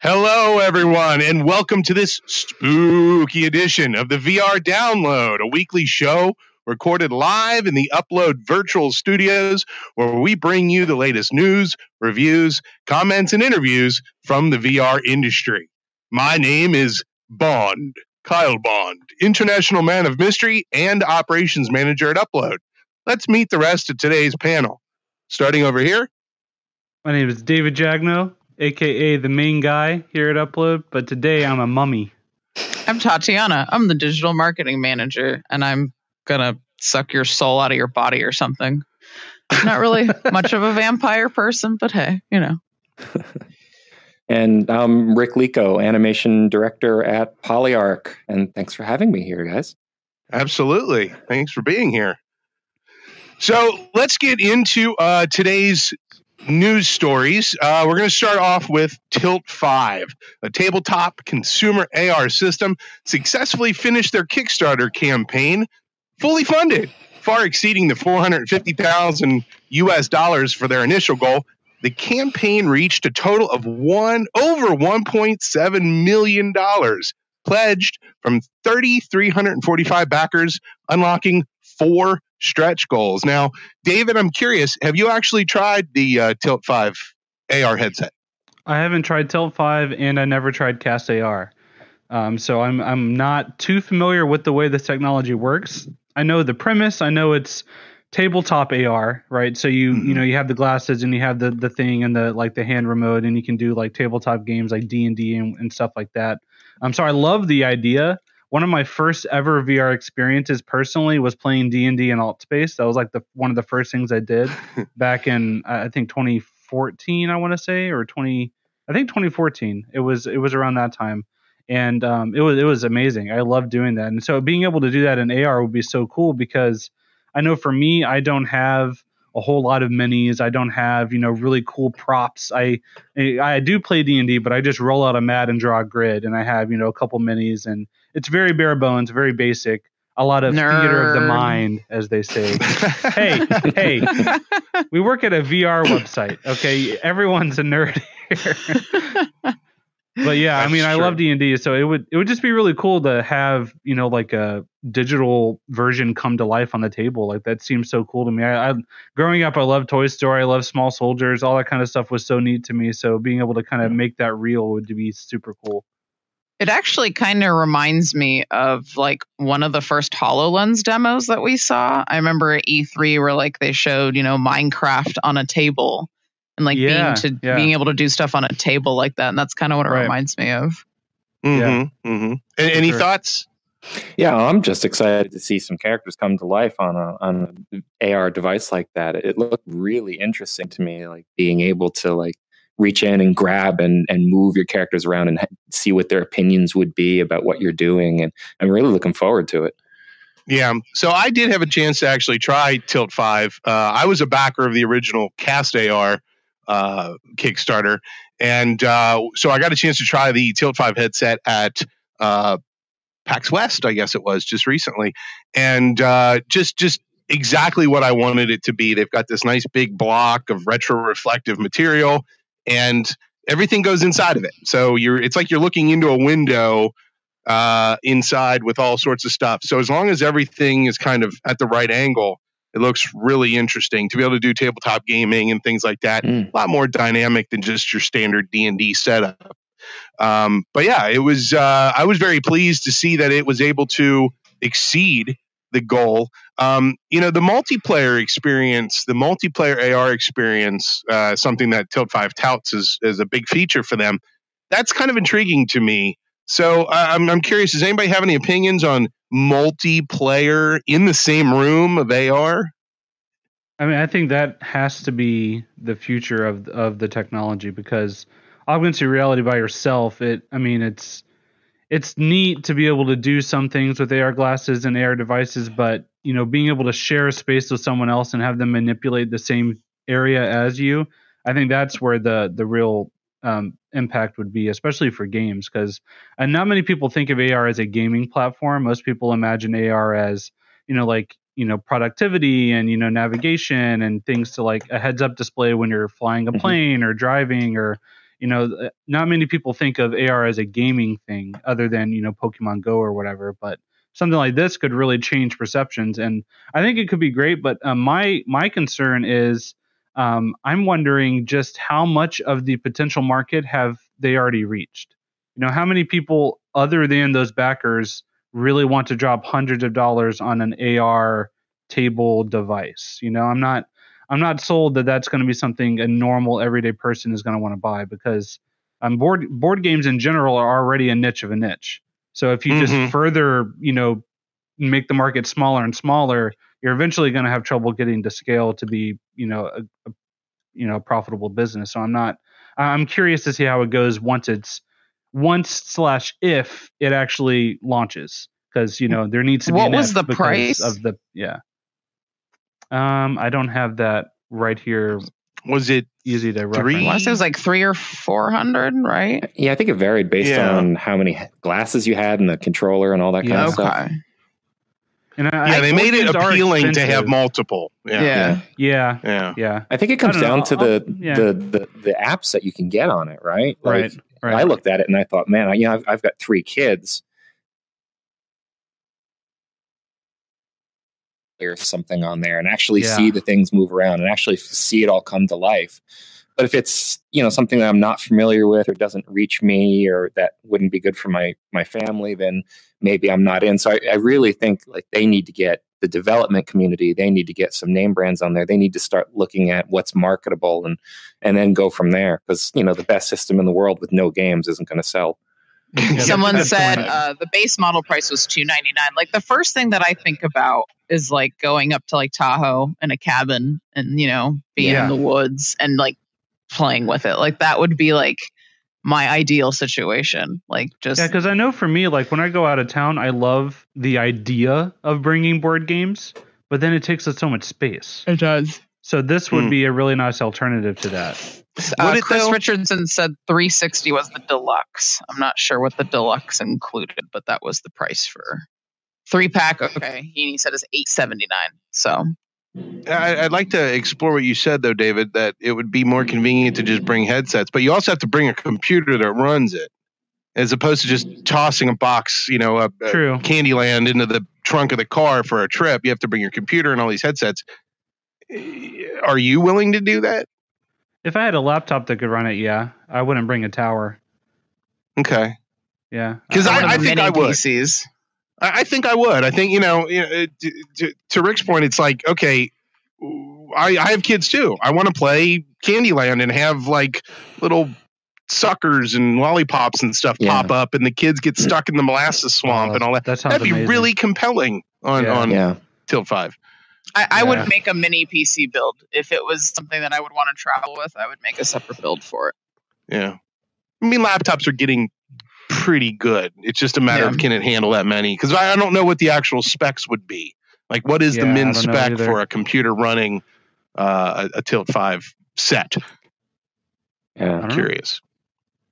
Hello, everyone, and welcome to this spooky edition of the VR Download, a weekly show recorded live in the Upload Virtual Studios, where we bring you the latest news, reviews, comments, and interviews from the VR industry. My name is Bond, Kyle Bond, International Man of Mystery and Operations Manager at Upload. Let's meet the rest of today's panel. Starting over here. My name is David Jagneaux, aka the main guy here at Upload, but today I'm a mummy. I'm Tatiana. I'm the digital marketing manager, and I'm gonna suck your soul out of your body or something. I'm Not really much of a vampire person, but hey, you know. and I'm Rick Lico, animation director at Polyarc. And thanks for having me here, guys. Absolutely. Thanks for being here. So let's get into uh, today's news stories. Uh, we're going to start off with Tilt 5, a tabletop consumer AR system, successfully finished their Kickstarter campaign, fully funded, far exceeding the 450,000 US dollars for their initial goal. The campaign reached a total of one over 1.7 million dollars pledged from 3,345 backers, unlocking four stretch goals. Now, David, I'm curious, have you actually tried the uh, Tilt 5 AR headset? I haven't tried Tilt 5 and I never tried Cast AR. Um, so I'm I'm not too familiar with the way this technology works. I know the premise. I know it's tabletop AR, right? So you mm-hmm. you know you have the glasses and you have the the thing and the like the hand remote and you can do like tabletop games like D and D and stuff like that. Um, so I love the idea one of my first ever VR experiences personally was playing D and D in Altspace. That was like the one of the first things I did back in I think 2014. I want to say or 20. I think 2014. It was it was around that time, and um, it was it was amazing. I love doing that, and so being able to do that in AR would be so cool because I know for me I don't have a whole lot of minis. I don't have you know really cool props. I I do play D and D, but I just roll out a mat and draw a grid, and I have you know a couple minis, and it's very bare bones, very basic. A lot of Nerd. theater of the mind, as they say. hey, hey, we work at a VR website. Okay, everyone's a nerd here but yeah, I mean, true. I love D and D, so it would it would just be really cool to have you know like a digital version come to life on the table. Like that seems so cool to me. I, I growing up, I loved Toy Story, I love Small Soldiers, all that kind of stuff was so neat to me. So being able to kind of make that real would be super cool. It actually kind of reminds me of like one of the first HoloLens demos that we saw. I remember at E3 where like they showed, you know, Minecraft on a table and like yeah, being to yeah. being able to do stuff on a table like that. And that's kind of what it right. reminds me of. Mm-hmm, yeah. Mm-hmm. Any sure. thoughts? Yeah, I'm just excited to see some characters come to life on a on an AR device like that. It looked really interesting to me, like being able to like reach in and grab and and move your characters around and see what their opinions would be about what you're doing. And I'm really looking forward to it. Yeah, so I did have a chance to actually try Tilt Five. Uh, I was a backer of the original Cast AR uh, Kickstarter. And uh, so I got a chance to try the Tilt 5 headset at uh, PAX West, I guess it was, just recently. And uh, just, just exactly what I wanted it to be. They've got this nice big block of retro reflective material, and everything goes inside of it. So you're, it's like you're looking into a window uh, inside with all sorts of stuff. So as long as everything is kind of at the right angle, it looks really interesting to be able to do tabletop gaming and things like that. Mm. A lot more dynamic than just your standard D and D setup. Um, but yeah, it was. Uh, I was very pleased to see that it was able to exceed the goal. Um, you know, the multiplayer experience, the multiplayer AR experience, uh, something that Tilt Five touts as as a big feature for them. That's kind of intriguing to me. So uh, I'm I'm curious. Does anybody have any opinions on multiplayer in the same room of AR? I mean, I think that has to be the future of of the technology because augmented reality by yourself, it I mean, it's it's neat to be able to do some things with AR glasses and AR devices, but you know, being able to share a space with someone else and have them manipulate the same area as you, I think that's where the the real um, impact would be, especially for games, because and not many people think of AR as a gaming platform. Most people imagine AR as you know like you know productivity and you know navigation and things to like a heads up display when you're flying a Mhm. plane or driving or you know not many people think of AR as a gaming thing other than you know Pokemon Go or whatever but something like this could really change perceptions and I think it could be great but um, my my concern is um, I'm wondering just how much of the potential market have they already reached you know how many people other than those backers really want to drop hundreds of dollars on an AR table device. You know, I'm not I'm not sold that that's going to be something a normal everyday person is going to want to buy because um, board board games in general are already a niche of a niche. So if you Mhm. just further, you know, make the market smaller and smaller, you're eventually going to have trouble getting to scale to be, you know, a, a you know, a profitable business. So I'm not I'm curious to see how it goes once it's once slash if it actually launches because you know there needs to be What was the price? of the yeah um i don't have that right here Was it easy to Three? I want to say it was like three or four hundred, right? Yeah, I think it varied based Yeah. on how many glasses you had and the controller and all that kind Yeah. of stuff. And I, yeah, I- they made it appealing to have multiple. Yeah. Yeah. yeah Yeah. yeah I think it comes down know. to the, yeah. the the the apps that you can get on it, right? Like, right right I looked at it and I thought, man, I, you know, I've, I've got three kids. There's something on there and actually Yeah. see the things move around and actually see it all come to life. But if it's you know something that I'm not familiar with or doesn't reach me or that wouldn't be good for my my family, then maybe I'm not in. So I, I really think like they need to get the development community. They need to get some name brands on there. They need to start looking at what's marketable and and then go from there. Because you know the best system in the world with no games isn't going to sell. That's Someone said uh, the base model price was two ninety nine. Like the first thing that I think about is like going up to like Tahoe in a cabin and you know being Yeah. in the woods and like playing with it. Like that would be like my ideal situation. Like just yeah because i know for me like when i go out of town i love the idea of bringing board games but then it takes up so much space it does. so this would Hmm. be a really nice alternative to that Uh, Chris though? Richardson said 360 was the deluxe. I'm not sure what the deluxe included, but that was the price for three pack. Okay, he said it's 879. So I, I'd like to explore what you said, though, David, that it would be more convenient to just bring headsets, but you also have to bring a computer that runs it, as opposed to just tossing a box, you know, a, a true Candyland into the trunk of the car for a trip. You have to bring your computer and all these headsets. Eh, Are you willing to do that? If i had a laptop that could run it yeah i wouldn't bring a tower Okay. yeah 'Cause I- one of I think I would. PCs. I, I think I would. I think you know, you know to, to, to Rick's point, it's like okay, I, I have kids too. I want to play Candyland and have like little suckers and lollipops and stuff Yeah. pop up, and the kids get stuck in the molasses oh, swamp Oh, and all that. that sounds That'd be amazing. really compelling on Yeah. on Yeah, Tilt Five. I, I would make a mini PC build if it was something that I would want to travel with. I would make a separate build for it. Yeah, I mean laptops are getting pretty good. It's just a matter Yeah. of can it handle that many? Because I, I don't know what the actual specs would be. Like, what is the Yeah, I min spec for a computer running uh, a, a Tilt Five set? yeah. I don't know. Curious.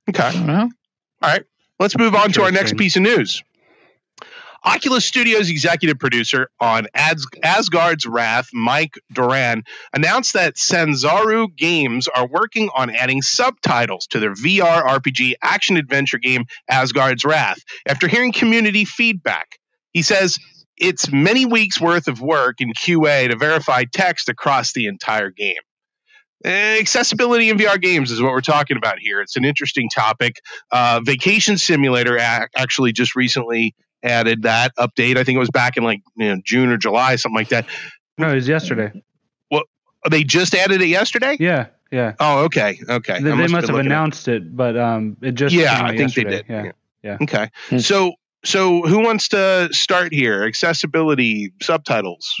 Okay. I don't know. Let's move on to our next piece of news. Oculus Studios executive producer on As- Asgard's Wrath, Mike Doran, announced that Sanzaru Games are working on adding subtitles to their VR RPG action adventure game Asgard's Wrath after hearing community feedback. He says it's many weeks worth of work in QA to verify text across the entire game. Eh, Accessibility in VR games is what we're talking about here. It's an interesting topic. Uh, Vacation Simulator ac- actually just recently added that update. I think it was back in like you know, June or July, something like that. no it was yesterday Well, They just added it yesterday. yeah yeah Oh, okay, okay. they, I they been must have announced it but um it just Yeah, came out I think they yesterday. did. yeah Yeah. Okay, Hmm. so so who wants to start here? Accessibility subtitles.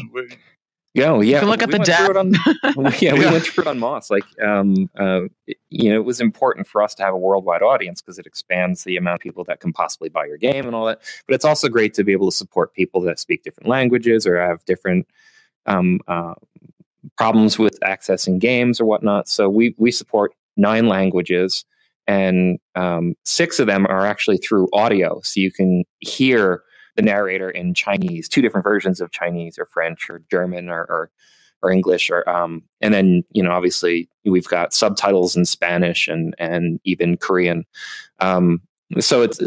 Yeah, yeah. You can look at we the went depth. on- yeah, we Yeah. went through it on Moss. Like, um, uh, you know, it was important for us to have a worldwide audience because it expands the amount of people that can possibly buy your game and all that. But it's also great to be able to support people that speak different languages or have different um, uh, problems with accessing games or whatnot. So we we support nine languages, and um, six of them are actually through audio, so you can hear the narrator in Chinese, two different versions of Chinese or French or German or or, or English, or um, and then you know obviously we've got subtitles in Spanish and and even Korean. Um, so it's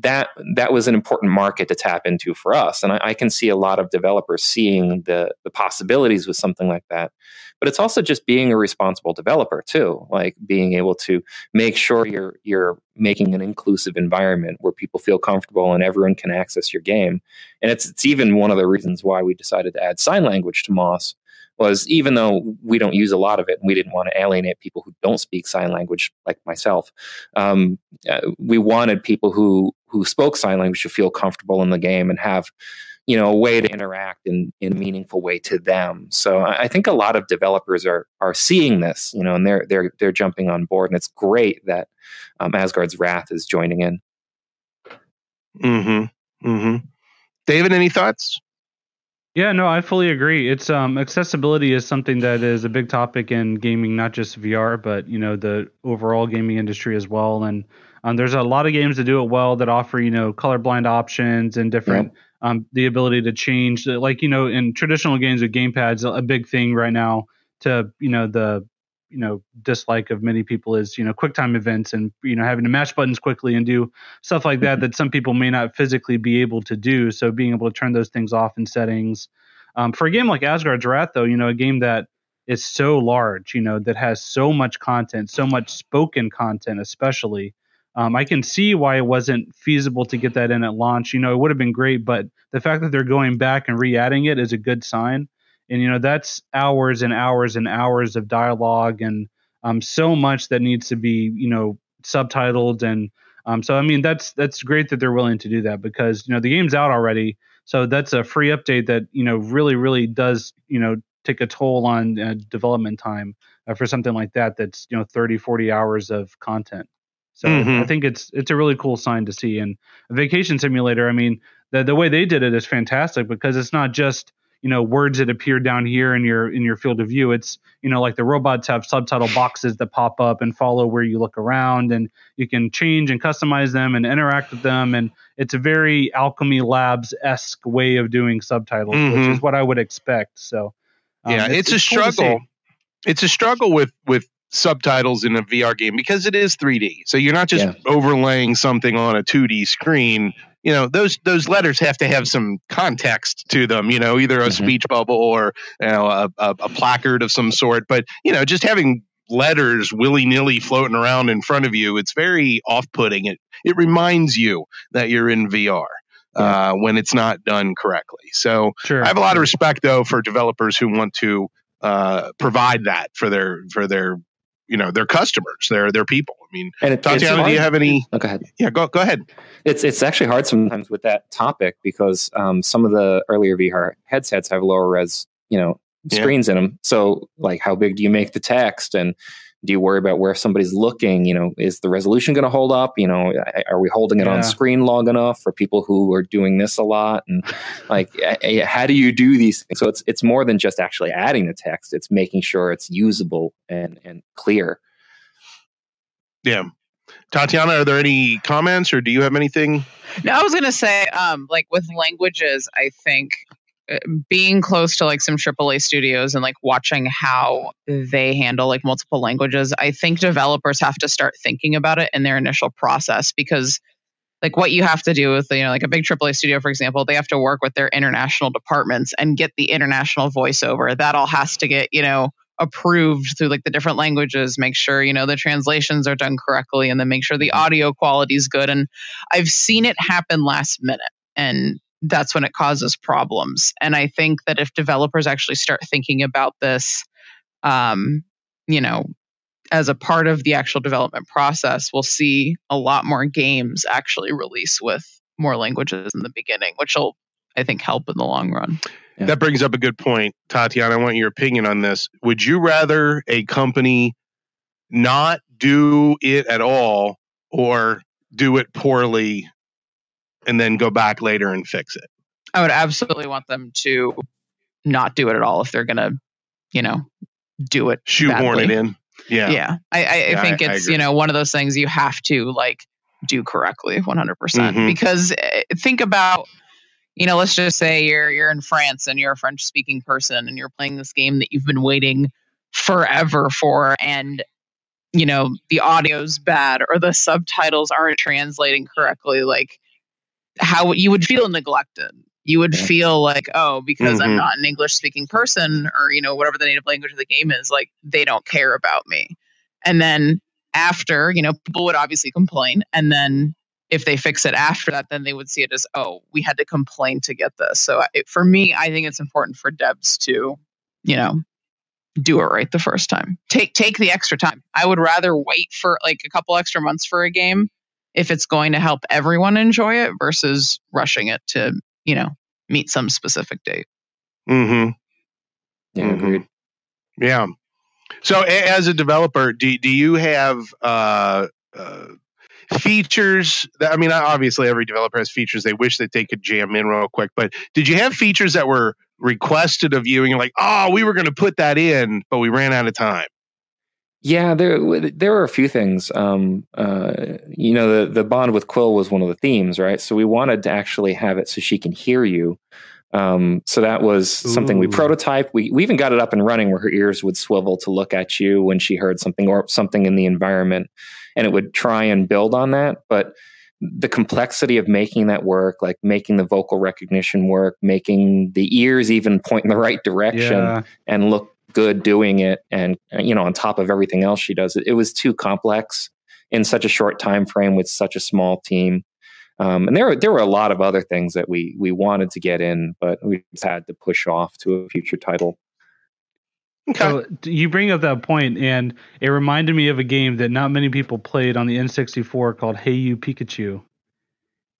that that was an important market to tap into for us and I, I, can see a lot of developers seeing the the possibilities with something like that but it's also just being a responsible developer too like being able to make sure you're you're making an inclusive environment where people feel comfortable and everyone can access your game. And it's it's even one of the reasons why we decided to add sign language to moss was even though we don't use a lot of it and we didn't want to alienate people who don't speak sign language like myself um, uh, we wanted people who who spoke sign language to feel comfortable in the game and have you know a way to interact in in a meaningful way to them. So I, I think a lot of developers are are seeing this you know and they're they're they're jumping on board and it's great that um, asgard's wrath is joining in. Mm-hmm. Mm-hmm. David any thoughts? Yeah, no, I fully agree. It's um accessibility is something that is a big topic in gaming, not just VR, but you know the overall gaming industry as well. And um, there's a lot of games that do it well that offer you know colorblind options and different um the ability to change like you know in traditional games with gamepads a big thing right now to you know the you know dislike of many people is you know quick time events and you know having to mash buttons quickly and do stuff like that mm-hmm. that some people may not physically be able to do so being able to turn those things off in settings um, for a game like asgard's wrath though you know a game that is so large you know that has so much content so much spoken content especially um, i can see why it wasn't feasible to get that in at launch. You know it would have been great but the fact that they're going back and re-adding it is a good sign. And you know that's hours and hours and hours of dialogue and um, so much that needs to be you know subtitled. And um, so I mean that's that's great that they're willing to do that because you know the game's out already. So that's a free update that you know really really does you know take a toll on uh, development time uh, for something like that that's you know 30 40 hours of content so mm-hmm. I think it's it's a really cool sign to see. And a vacation simulator I mean the the way they did it is fantastic because it's not just you know words that appear down here in your in your field of view. It's you know like the robots have subtitle boxes that pop up and follow where you look around and you can change and customize them and interact with them. And it's a very Owlchemy Labs-esque way of doing subtitles mm-hmm. which is what i would expect. So um, yeah it's, it's, a it's struggle. Cool it's a struggle with with subtitles in a VR game because it is 3D. So you're not just yeah. overlaying something on a 2D screen you know those those letters have to have some context to them you know either a mm-hmm. speech bubble or you know a, a, a, placard of some sort but you know just having letters willy-nilly floating around in front of you it's very off-putting it it reminds you that you're in vr uh, when it's not done correctly so sure. i have a lot of respect though for developers who want to uh, provide that for their for their you know their customers, their their people. I mean, and it, Tatiana, do you have any? Oh, go ahead. Yeah, go go ahead. It's it's actually hard sometimes with that topic because um, some of the earlier VR headsets have lower res, you know, screens yeah. in them. So, like, how big do you make the text and do you worry about where somebody's looking you know is the resolution going to hold up? You know are we holding it yeah. on screen long enough for people who are doing this a lot? And like how do you do these things? So it's it's more than just actually adding the text. It's making sure it's usable and and clear. Yeah. Tatiana, are there any comments or do you have anything? No, I was going to say, um, like with languages, I think Uh, being close to like some AAA studios and like watching how they handle like multiple languages, I think developers have to start thinking about it in their initial process because like what you have to do with you know like a big AAA studio for example, they have to work with their international departments and get the international voiceover. That all has to get, you know, approved through like the different languages, make sure, you know, the translations are done correctly and then make sure the mm-hmm. audio quality is good and I've seen it happen last minute and that's when it causes problems. And I think that if developers actually start thinking about this, um, you know, as a part of the actual development process, we'll see a lot more games actually release with more languages in the beginning, which will, I think, help in the long run. Yeah. That brings up a good point, Tatiana. I want your opinion on this. Would you rather a company not do it at all or do it poorly and then go back later and fix it. I would absolutely want them to not do it at all if they're going to, you know, do it. Shoehorn it in. Yeah. Yeah. I, I, yeah, I think I, it's, you know, one of those things you have to like do correctly 100% mm hmm because uh, think about you know, let's just say you're you're in France and you're a French speaking person and you're playing this game that you've been waiting forever for and you know, the audio's bad or the subtitles aren't translating correctly, like how you would feel neglected. You would feel like, oh, because I'm Mhm. not an English speaking person or, you know, whatever the native language of the game is, like they don't care about me. And then after, you know, people would obviously complain. And then if they fix it after that, then they would see it as, oh, we had to complain to get this. So it, for me, I think it's important for devs to, you know, do it right the first time. Take take the extra time. I would rather wait for like a couple extra months for a game if it's going to help everyone enjoy it versus rushing it to, you know, meet some specific date. Mm-hmm. Yeah, Mhm. agreed. Yeah. So, a- as a developer, do do you have uh, uh, features? That, I mean, obviously, every developer has features they wish that they could jam in real quick. But did you have features that were requested of you, and you're like, "Oh, we were going to put that in, but we ran out of time." Yeah, there there were a few things. Um, uh, you know, the the bond with Quill was one of the themes, right? So we wanted to actually have it so she can hear you. Um, so that was something we Ooh. prototyped. We we even got it up and running where her ears would swivel to look at you when she heard something or something in the environment, and it would try and build on that. But the complexity of making that work, like making the vocal recognition work, making the ears even point in the right direction Yeah. and look good doing it and you know on top of everything else she does it, it was too complex in such a short time frame with such a small team um, and there were there were a lot of other things that we we wanted to get in but we just had to push off to a future title Okay. So you bring up that point, and it reminded me of a game that not many people played on the N64 called Hey You Pikachu.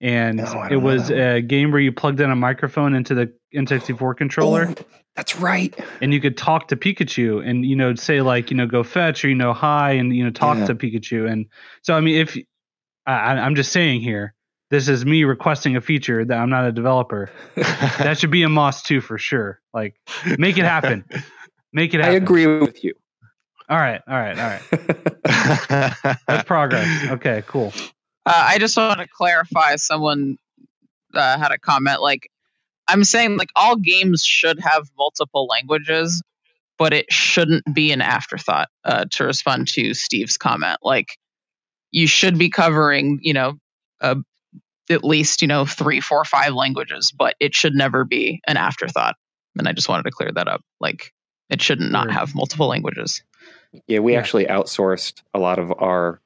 And No, it was a game where you plugged in a microphone into the N64 controller, Oh, that's right and you could talk to Pikachu, and you know say like you know go fetch or you know hi, and you know talk Yeah. to Pikachu. And so I mean, if I, I- I'm just saying here, this is me requesting a feature that I'm not a developer. That should be a Moss too for sure. Like make it happen. Make it happen. i agree with you All right, all right, all right. That's progress. Okay, cool. Uh, I just want to clarify. Someone uh, had a comment like, I'm saying like all games should have multiple languages, but it shouldn't be an afterthought. Uh, to respond to Steve's comment, like you should be covering, you know, uh, at least you know three, four, five languages, but it should never be an afterthought. And I just wanted to clear that up. Like it shouldn't not have multiple languages. yeah we Yeah. actually outsourced a lot of our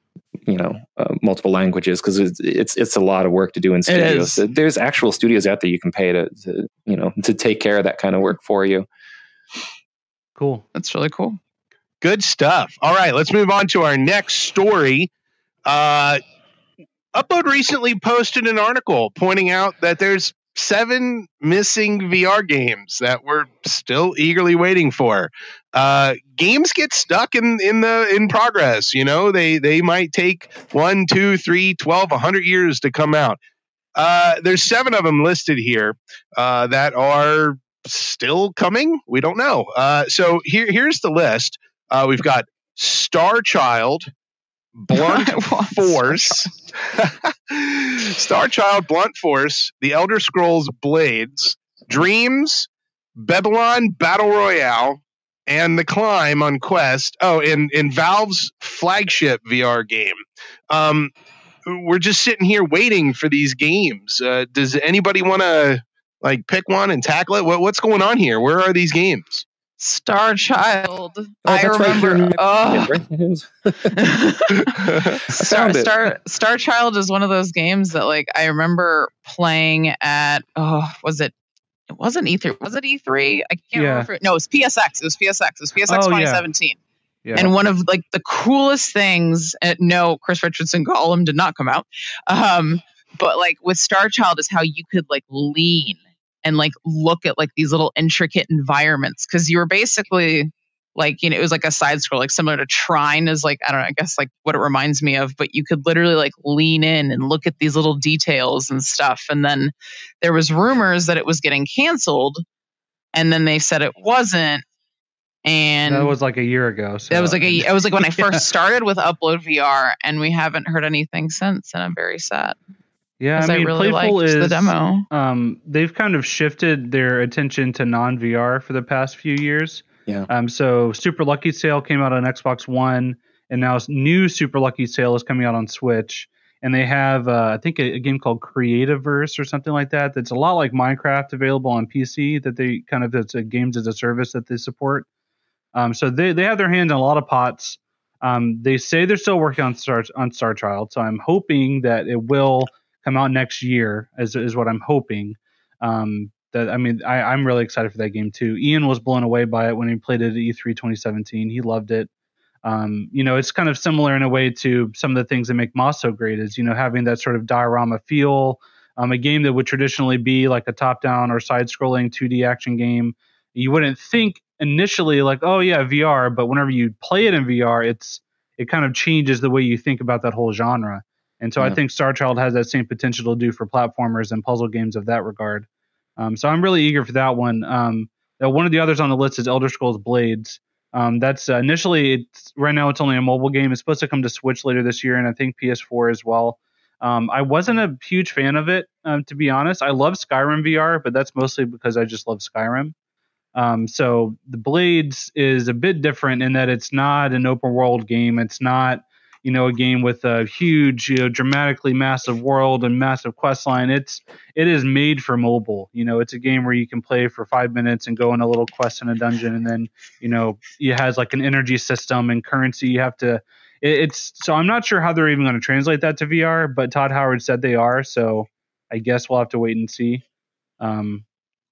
you know uh, multiple languages because it's, it's it's a lot of work to do in studios there's actual studios out there you can pay to, to you know to take care of that kind of work for you Cool. That's really cool. Good stuff. All right, let's move on to our next story. Uh, Upload recently posted an article pointing out that there's seven missing VR games that we're still eagerly waiting for. Uh, games get stuck in, in the in progress. You know, they they might take one, two, three, twelve, a hundred years to come out. Uh, there's seven of them listed here uh, that are still coming. We don't know. Uh, so here here's the list. Uh, we've got Star Child, Blunt? Force, Star Child, Blunt Force, The Elder Scrolls Blades, Dreams, Babylon Battle Royale, and The Climb on Quest. Oh, in and Valve's flagship VR game. Um, we're just sitting here waiting for these games. Uh, does anybody want to like pick one and tackle it? What, what's going on here? Where are these games? Star Child. Oh, I right remember. oh. Star. Star Star Child is one of those games that like I remember playing at oh was it it wasn't E3 was it E3 I can't Yeah. remember if it, no it was PSX it was PSX it was PSX Oh, yeah. 2017 Yeah. and one of like the coolest things uh, no Chris Richardson Gollum did not come out um but like with Star Child is how you could like lean and like look at like these little intricate environments because you were basically like you know it was like a side scroll like similar to trine is like i don't know i guess like what it reminds me of but you could literally like lean in and look at these little details and stuff and then there was rumors that it was getting canceled and then they said it wasn't and that was like a year ago. So that was like a it was like when i Yeah. first started with upload vr and we haven't heard anything since and i'm very sad Yeah, 'cause I mean, really Playful liked is the demo. um, they've kind of shifted their attention to non VR for the past few years. Yeah. Um, so Super Lucky's Tale came out on Xbox One, and now s- new Super Lucky's Tale is coming out on Switch. And they have, uh, I think, a, a game called Creativerse or something like that. That's a lot like Minecraft, available on PC. That they kind of it's a games as a service that they support. Um, so they they have their hands in a lot of pots. Um, they say they're still working on Star on Star Child, so I'm hoping that it will come out next year. Is is what I'm hoping. Um, that I mean, I, I'm really excited for that game too. Ian was blown away by it when he played it at E3 2017. He loved it. Um, you know, it's kind of similar in a way to some of the things that make Moss so great. Is you know having that sort of diorama feel. Um, a game that would traditionally be like a top-down or side-scrolling 2D action game. You wouldn't think initially like, oh yeah, VR, but whenever you play it in VR, it's it kind of changes the way you think about that whole genre. And so I think Star Child has that same potential to do for platformers and puzzle games of that regard. Um, so I'm really eager for that one. Um, uh, one of the others on the list is Elder Scrolls Blades. Um, that's uh, initially it's right now it's only a mobile game. It's supposed to come to Switch later this year and I think PS4 as well. Um, I wasn't a huge fan of it um, to be honest. I love Skyrim VR, but that's mostly because I just love Skyrim. Um, so the Blades is a bit different in that it's not an open world game. It's not, you know, a game with a huge, you know, dramatically massive world and massive quest line. It's it is made for mobile. You know, it's a game where you can play for five minutes and go on a little quest in a dungeon, and then you know it has like an energy system and currency. You have to. It, it's so I'm not sure how they're even going to translate that to VR, but Todd Howard said they are. So I guess we'll have to wait and see. Um,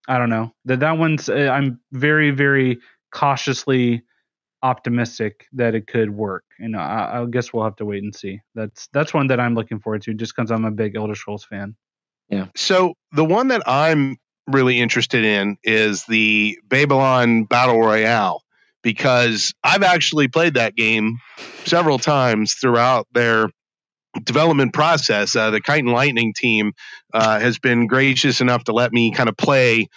I don't know that that one's. uh, I'm very very cautiously optimistic that it could work. And I, I guess we'll have to wait and see. That's that's one that I'm looking forward to, just because I'm a big Elder Scrolls fan. Yeah. So the one that I'm really interested in is the Babylon Battle Royale because I've actually played that game several times throughout their development process. Uh, the Kite and Lightning team uh, has been gracious enough to let me kind of play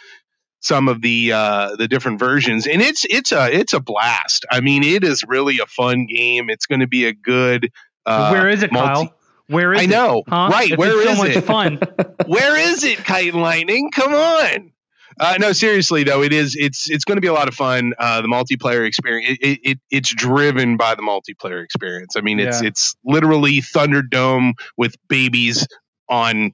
some of the uh, the different versions, and it's it's a it's a blast. I mean, it is really a fun game. It's going to be a good. Uh, Where is it, multi- Kyle? Where is it? I it? know, Huh? right? If Where it's is so it? fun. where is it kite lightning come on uh, no seriously though it is it's it's going to be a lot of fun uh, the multiplayer experience it, it, it it's driven by the multiplayer experience i mean it's Yeah. it's literally thunderdome with babies on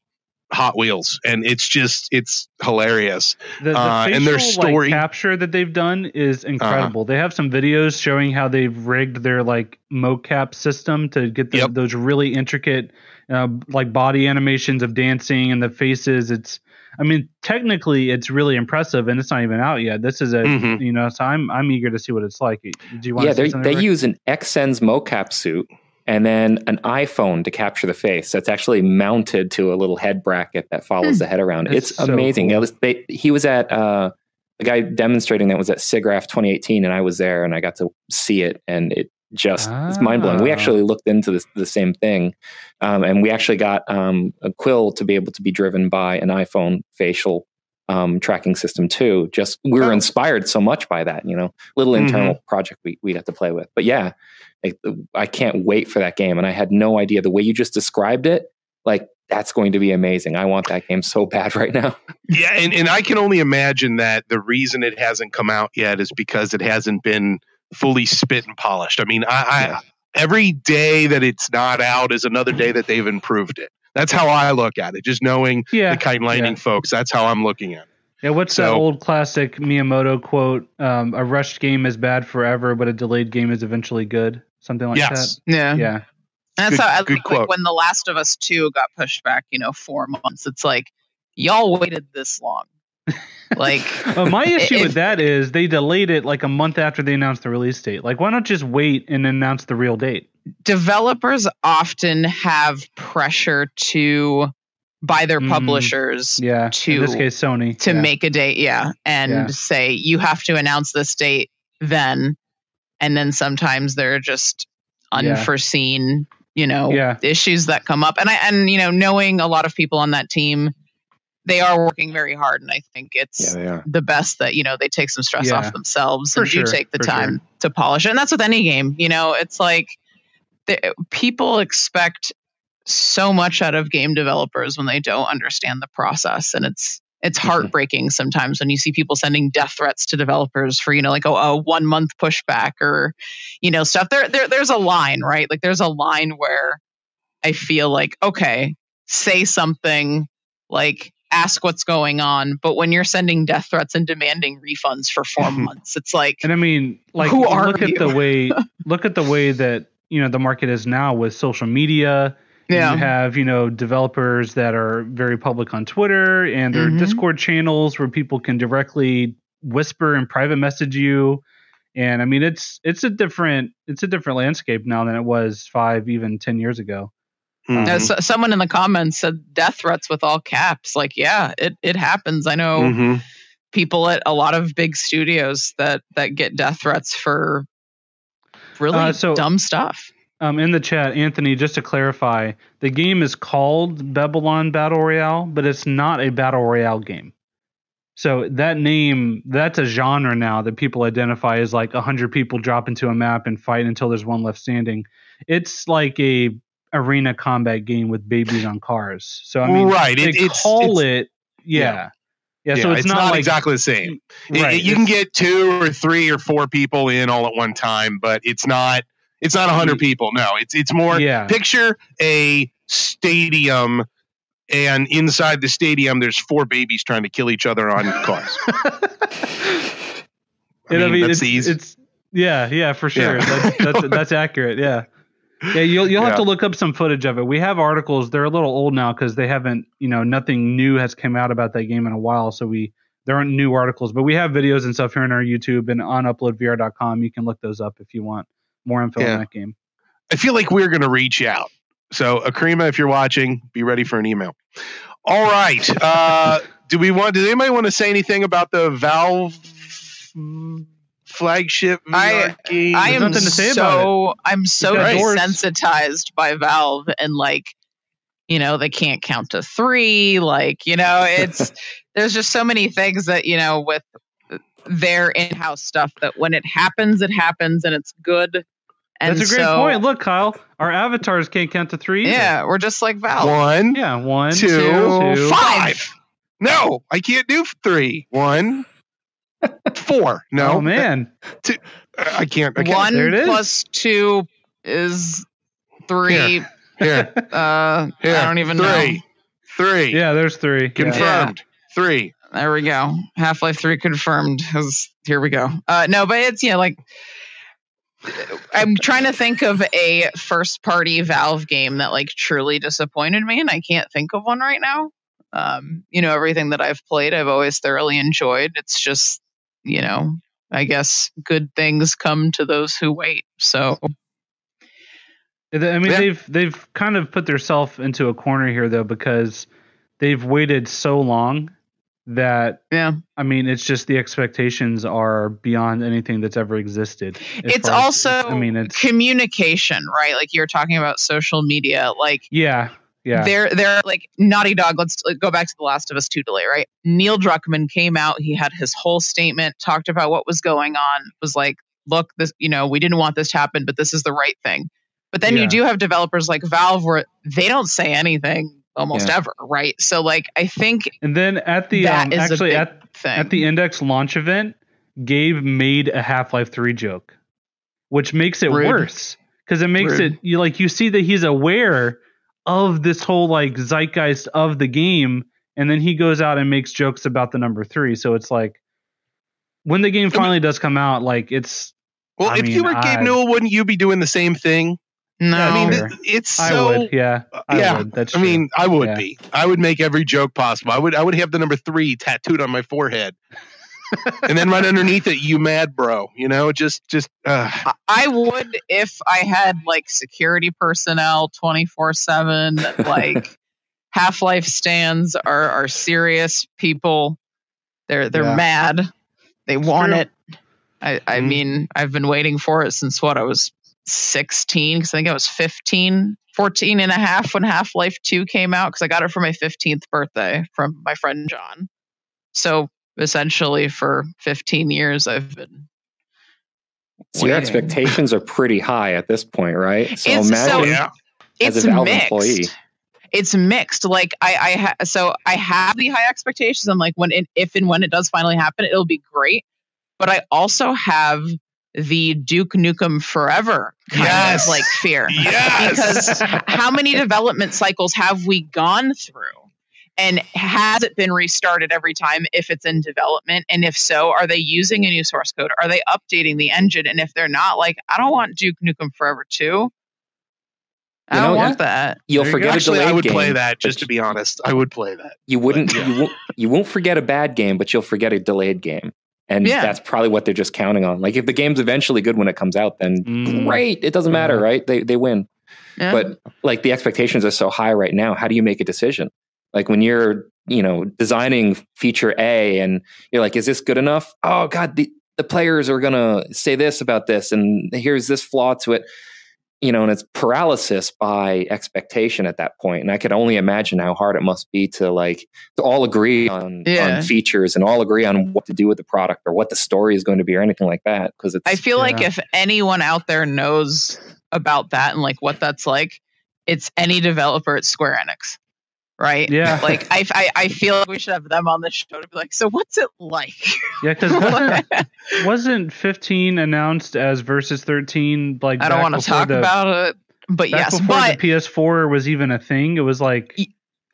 hot wheels and it's just it's hilarious The, the Uh, facial and their story- Uh-huh. capture that they've done is incredible. They have some videos showing how they've rigged their like mocap system to get the, Yep. those really intricate uh, like body animations of dancing and the faces. It's I mean technically it's really impressive and it's not even out yet. This is a Mhm. you know so I'm I'm eager to see what it's like. Do you want yeah, to say they they Rick? use an Xsens mocap suit and then an iPhone to capture the face. That's actually mounted to a little head bracket that follows Hmm. the head around. That's it's so amazing. cool. It was- they- he was at uh, the guy demonstrating that was at SIGGRAPH 2018, and I was there, and I got to see it, and it just it's mind blowing. We Ah. actually looked into this, the same thing, um, and we actually got um, a quill to be able to be driven by an iPhone facial um, tracking system too. Just we were Oh. inspired so much by that, you know, little Mhm. internal project we we got to play with. But yeah, I, I can't wait for that game, and I had no idea the way you just described it. Like that's going to be amazing. I want that game so bad right now. yeah and, and i can only imagine that the reason it hasn't come out yet is because it hasn't been fully spit and polished i mean i, I Yeah. every day that it's not out is another day that they've improved it. That's how I look at it. Just knowing yeah the kite and lightning yeah. folks, that's how I'm looking at it. Yeah, what's that old classic Miyamoto quote? Um, a rushed game is bad forever, but a delayed game is eventually good. Something like yes. Yeah. that. Yeah. And that's Good- how I good like, quote. like when The Last of Us 2 got pushed back, you know, four months. It's like, y'all waited this long. Like, Well, my issue If- with that is they delayed it like a month after they announced the release date. Like, why not just wait and announce the real date? Developers often have pressure to, by their Mm, publishers, Yeah. To- in this case, Sony. to yeah. make a date. Yeah. And Yeah. say, you have to announce this date then. And then sometimes there are just Yeah. unforeseen, you know, Yeah. issues that come up. And I, and, you know, knowing a lot of people on that team, they are working very hard. And I think it's, they the best that you know they take some stress Yeah. off themselves For and sure, do take the for time to polish it and that's with any game you know it's like the, people expect so much out of game developers when they don't understand the process and it's it's Mhm. heartbreaking sometimes when you see people sending death threats to developers for you know like a, a one month pushback or you know stuff. There, there there's a line right? Like there's a line where i feel like okay say something like ask what's going on but when you're sending death threats and demanding refunds for four months it's like And I mean, like, Who are look at the way look at the way that you know the market is now with social media. yeah You have you know developers that are very public on Twitter and there Mhm. are Discord channels where people can directly whisper and private message you. And I mean, it's it's a different it's a different landscape now than it was five even ten years ago. Uh, so- someone in the comments said death threats with all caps. Like, yeah, it, it happens. I know Mhm. people at a lot of big studios that that get death threats for really Uh, so- dumb stuff. Um, in the chat, Anthony, just to clarify, the game is called Babylon Battle Royale, but it's not a battle royale game. So that name, that's a genre now that people identify as like hundred people drop into a map and fight until there's one left standing. It's like a arena combat game with babies on cars. So I mean, right. they It, it's call it's, it, yeah, yeah. Yeah, so it's, not, like exactly the same. Right. it- you can get two or three or four people in all at one time, but it's not. It's not a hundred mm. people. No, it's it's more. yeah. Picture a stadium, and inside the stadium, there's four babies trying to kill each other on cars. I mean, that's it's, easy. it's yeah, yeah, for sure. Yeah. That's, that's that's accurate. Yeah, yeah. You'll you'll have to look up some footage of it. We have articles. They're a little old now because they haven't, you know, nothing new has come out about that game in a while. So we there aren't new articles, but we have videos and stuff here on our YouTube and on uploadvr.com. You can look those up if you want more info Yeah. on that game. I feel like we're going to reach out. So, Akrima, if you're watching, be ready for an email. All right. Uh, do we want? Does anybody want to say anything about the Valve flagship VR I- game? I There's am nothing to say so I'm so got desensitized by Valve and like you know they can't count to three. Like you know it's there's just so many things that you know with their in-house stuff that when it happens, it happens and it's good. And That's a great so, point. Look, Kyle, our avatars can't count to three. either. Yeah, we're just like Valve. One, yeah. One, two, two. five. No, I can't do three. One, four. No, Oh man, I can't. I can't. One There it is. plus two is three. Here, Uh, here. I don't even three, know. Three. yeah. There's three. Yeah. Confirmed. Three. There we go. Half Life 3 confirmed. 'cause- Here we go. Uh, no, but it's, you know, like, I'm trying to think of a first party Valve game that, like, truly disappointed me, and I can't think of one right now. Um, you know, everything that I've played, I've always thoroughly enjoyed. It's just, you know, I guess good things come to those who wait. So, I mean, Yeah. they've they've kind of put themselves into a corner here though because they've waited so long that yeah. I mean, it's just the expectations are beyond anything that's ever existed. It's far as- also I mean, it's communication, right? Like, you're talking about social media. Like, yeah, yeah, They're they're like Naughty Dog. Let's go back to The Last of Us 2 delay, right? Neil Druckmann came out. He had his whole statement, talked about what was going on. Was like, look, this, you know, we didn't want this to happen, but this is the right thing. But then Yeah. you do have developers like Valve where they don't say anything almost Yeah. ever, right? So like, I think and then at the um, actually at thing. at the Index launch event, Gabe made a Half Life Three joke, which makes it Rude. worse because it makes Rude. it you like you see that he's aware of this whole like zeitgeist of the game, and then he goes out and makes jokes about the number three. So it's like when the game finally does come out, like it's Well, I if mean, you were Gabe I- Newell, wouldn't you be doing the same thing? no, I mean, Sure. it- it's I so. would, yeah, I yeah, would. That's I mean, I would Yeah. be. I would make every joke possible. I would. I would have the number three tattooed on my forehead, and then right underneath it, "You mad, bro?" You know, just, just. Uh, I- would if I had like security personnel 24 7. Like Half Life stands are, are serious people. They're they're Yeah. mad. They want true. it. I, I Mhm. mean, I've been waiting for it since what I was 16 because I think I was 15, 14 and a half when Half Life 2 came out because I got it for my 15th birthday from my friend John. So essentially, for 15 years, I've been. So your expectations are pretty high at this point, right? So It's- so- imagine yeah. as it's a Valve mixed. employee. It's mixed. Like I, I ha- so I have the high expectations. I'm like when it, if and when it does finally happen, it'll be great. But I also have the Duke Nukem Forever kind Yes. of like fear. Yes. because how many development cycles have we gone through? And has it been restarted every time if it's in development? And if so, are they using a new source code? Are they updating the engine? And if they're not, like, I don't want Duke Nukem Forever 2. I don't know, want that. You'll There you go. forget a Actually, delayed I would game, play that. Just to be honest, I would play that. you wouldn't Yeah. you won't you won't forget a bad game, but you'll forget a delayed game. And Yeah. that's probably what they're just counting on. Like if the game's eventually good when it comes out, then Mm. great. It doesn't matter, Mhm. right? They they win. Yeah. But like the expectations are so high right now. How do you make a decision? Like when you're, you know, designing feature A and you're like, is this good enough? Oh God, the, the players are gonna say this about this, and here's this flaw to it. You know, and it's paralysis by expectation at that point. And I could only imagine how hard it must be to like to all agree on, Yeah. on features and all agree on what to do with the product or what the story is going to be or anything like that. Because it's I feel like Yeah. if anyone out there knows about that and like what that's like, it's any developer at Square Enix. Right? Yeah. Like I, I, I feel like we should have them on the show to be like, so what's it like? Yeah, because wasn't, wasn't 15 announced as versus 13? Like I don't want to talk the, about it, but yes, before but the PS4 was even a thing. It was like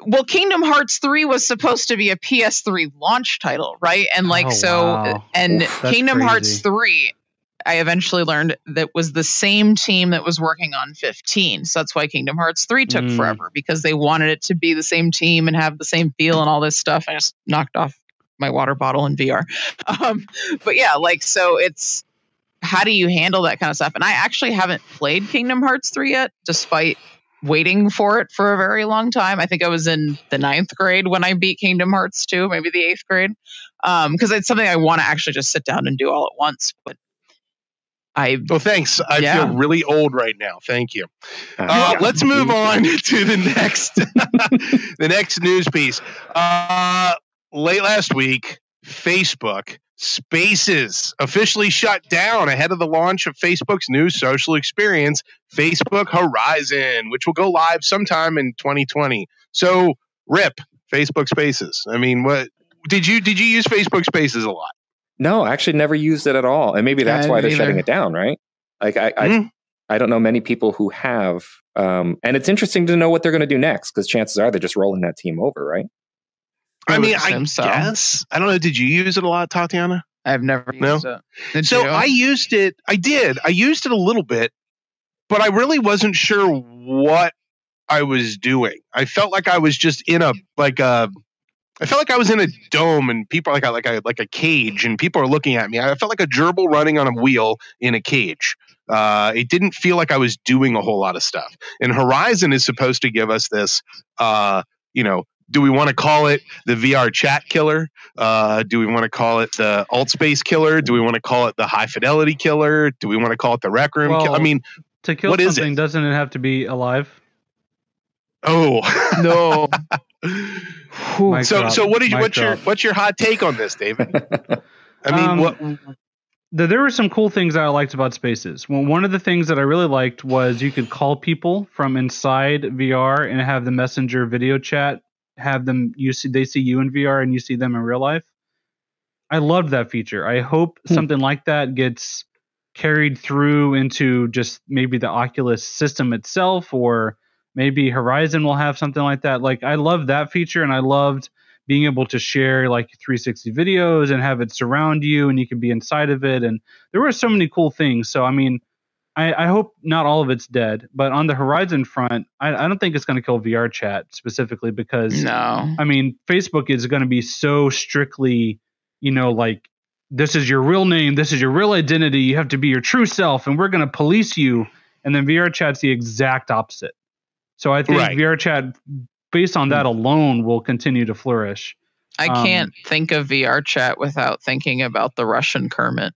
well, Kingdom Hearts 3 was supposed to be a PS3 launch title, right? And like Oh, so wow. and that's Kingdom Hearts 3 I eventually learned that was the same team that was working on 15. So that's why Kingdom Hearts 3 took Mm. forever because they wanted it to be the same team and have the same feel and all this stuff. I just knocked off my water bottle in VR. Um, but yeah, like so it's how do you handle that kind of stuff? And I actually haven't played Kingdom Hearts 3 yet, despite waiting for it for a very long time. I think I was in the ninth grade when I beat Kingdom Hearts 2, maybe the eighth grade. Um, because it's something I want to actually just sit down and do all at once. But I Well, thanks. I Yeah. feel really old right now. Thank you. Uh, Uh, let's move on to the next the next news piece. Uh, late last week, Facebook Spaces officially shut down ahead of the launch of Facebook's new social experience, Facebook Horizon, which will go live sometime in 2020. So, rip Facebook Spaces. I mean, what did you did you use Facebook Spaces a lot? No, I actually never used it at all, and maybe that's I why they're neither. shutting it down, right? Like I, I, Mhm. I don't know many people who have, um, and it's interesting to know what they're going to do next because chances are they're just rolling that team over, right? I I mean, I so. guess I don't know. Did you use it a lot, Tatiana? I've never No? used it. Did So you? I used it. I did. I used it a little bit, but I really wasn't sure what I was doing. I felt like I was just in a like a. I felt like I was in a dome and people are like a, like a like a cage and people are looking at me. I felt like a gerbil running on a wheel in a cage. Uh, it didn't feel like I was doing a whole lot of stuff. And Horizon is supposed to give us this. Uh, you know, do we want to call it the VR chat killer? Uh, do we want to call it the alt space killer? Do we want to call it the high fidelity killer? Do we want to call it the rec room? kill? I mean, to kill What is something, doesn't it have to be alive? oh no. Mic so drop, so what did you what's your what's your hot take on this, David? I mean, Um, what? Th- there were some cool things that I liked about Spaces. Well, one of the things that I really liked was you could call people from inside VR and have the messenger video chat. Have them you see they see you in VR and you see them in real life. I loved that feature. I hope Hmm. something like that gets carried through into just maybe the Oculus system itself, or maybe Horizon will have something like that. Like I love that feature, and I loved being able to share like 360 videos and have it surround you and you can be inside of it and there were so many cool things so i mean i, I hope not all of it's dead but on the horizon front i, I don't think it's going to kill vr chat specifically because No. i mean facebook is going to be so strictly you know like this is your real name this is your real identity you have to be your true self and we're going to police you and then vr chat's the exact opposite so i think Right. vr chat based on that alone will continue to flourish I Um, can't think of VR chat without thinking about the Russian Kermit.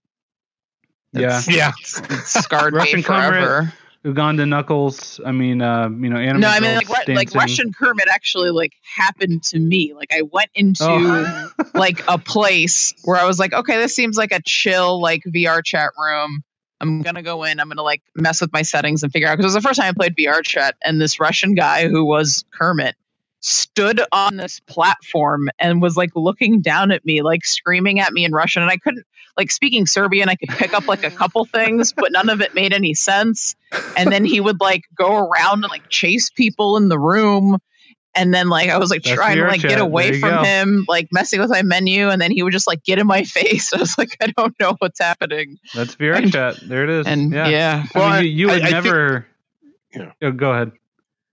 yeah It's- Yeah. It's, it's scarred Russian me forever. Uganda Knuckles. I mean, uh, you know, anime No, I mean like, Ru- like. Russian Kermit actually like happened to me. Like I went into Oh. like a place where I was like, okay, this seems like a chill like VR chat room. I'm gonna go in. I'm gonna like mess with my settings and figure out because it was the first time I played VR chat, and this Russian guy who was Kermit stood on this platform and was like looking down at me, like screaming at me in Russian, and I couldn't like speaking Serbian. I could pick up like a couple things, but none of it made any sense. And then he would like go around and like chase people in the room. And then like I was like That's trying to like chat. get away from go. him, like messing with my menu, and then he would just like get in my face. I was like, I don't know what's happening. That's VR And- chat. There it is. And yeah. yeah, I Well, mean, you, you would I- I think- never. Yeah. Oh, go ahead.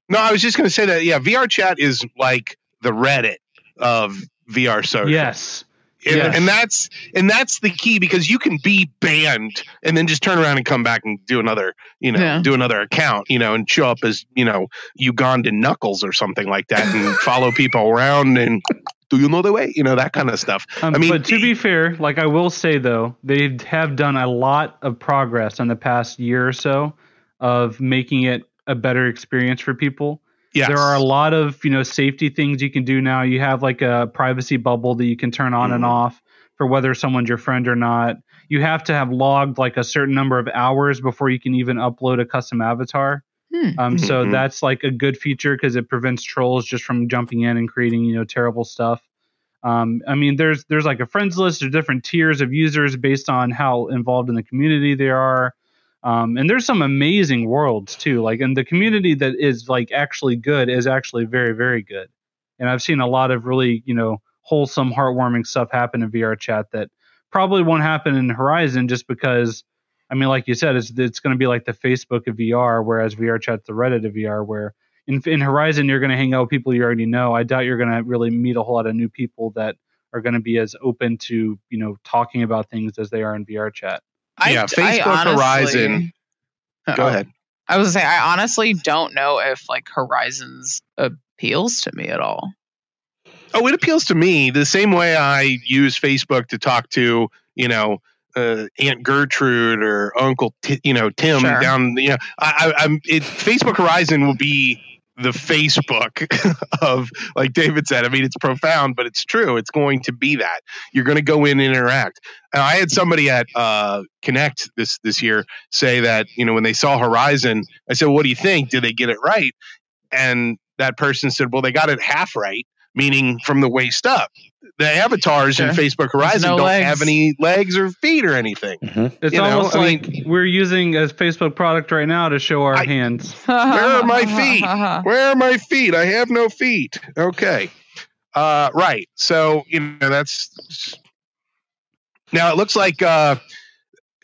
No, I was just going to say that. Yeah, VR chat is like the Reddit of VR social. Yes. And, yes. and that's and that's the key because you can be banned and then just turn around and come back and do another, you know, Yeah. do another account, you know, and show up as you know Ugandan knuckles or something like that, and follow people around and do you know the way, you know, that kind of stuff. Um, I mean, but to be fair, like I will say though, they have done a lot of progress in the past year or so of making it a better experience for people. Yes. There are a lot of you know safety things you can do now. You have like a privacy bubble that you can turn on and Mhm. off for whether someone's your friend or not. You have to have logged like a certain number of hours before you can even upload a custom avatar. Hmm. Um, so Mhm. that's like a good feature because it prevents trolls just from jumping in and creating you know terrible stuff. Um, I mean, there's there's like a friends list or different tiers of users based on how involved in the community they are. Um, and there's some amazing worlds too. Like, and the community that is like actually good is actually very very good. And I've seen a lot of really you know wholesome, heartwarming stuff happen in VR chat that probably won't happen in Horizon just because. I mean, like you said, it's it's going to be like the Facebook of VR, whereas VR chat's the Reddit of VR, where in, in Horizon you're going to hang out with people you already know. I doubt you're going to really meet a whole lot of new people that are going to be as open to you know talking about things as they are in VR chat. I, Yeah, Facebook honestly- Horizon- Go ahead. I was gonna say I honestly don't know if like Horizons appeals to me at all. Oh, it appeals to me the same way I use Facebook to talk to, you know, uh, Aunt Gertrude or Uncle, T- you know, Tim Sure. down. You know, I, I, I'm. It, Facebook Horizon will be the Facebook of, like David said. I mean, it's profound, but it's true. It's going to be that you're going to go in and interact. And I had somebody at uh, Connect this this year say that you know when they saw Horizon, I said, "What do you think? Did they get it right?" And that person said, "Well, they got it half right." meaning from the waist up. The avatars in Facebook Horizon no don't legs. have any legs or feet or anything. Mhm. It's You know, almost I like mean- we're using a Facebook product right now to show our I- hands. Where are my feet? Where are my feet? I have no feet. Okay. Uh, right. So, you know, that's now it looks like uh,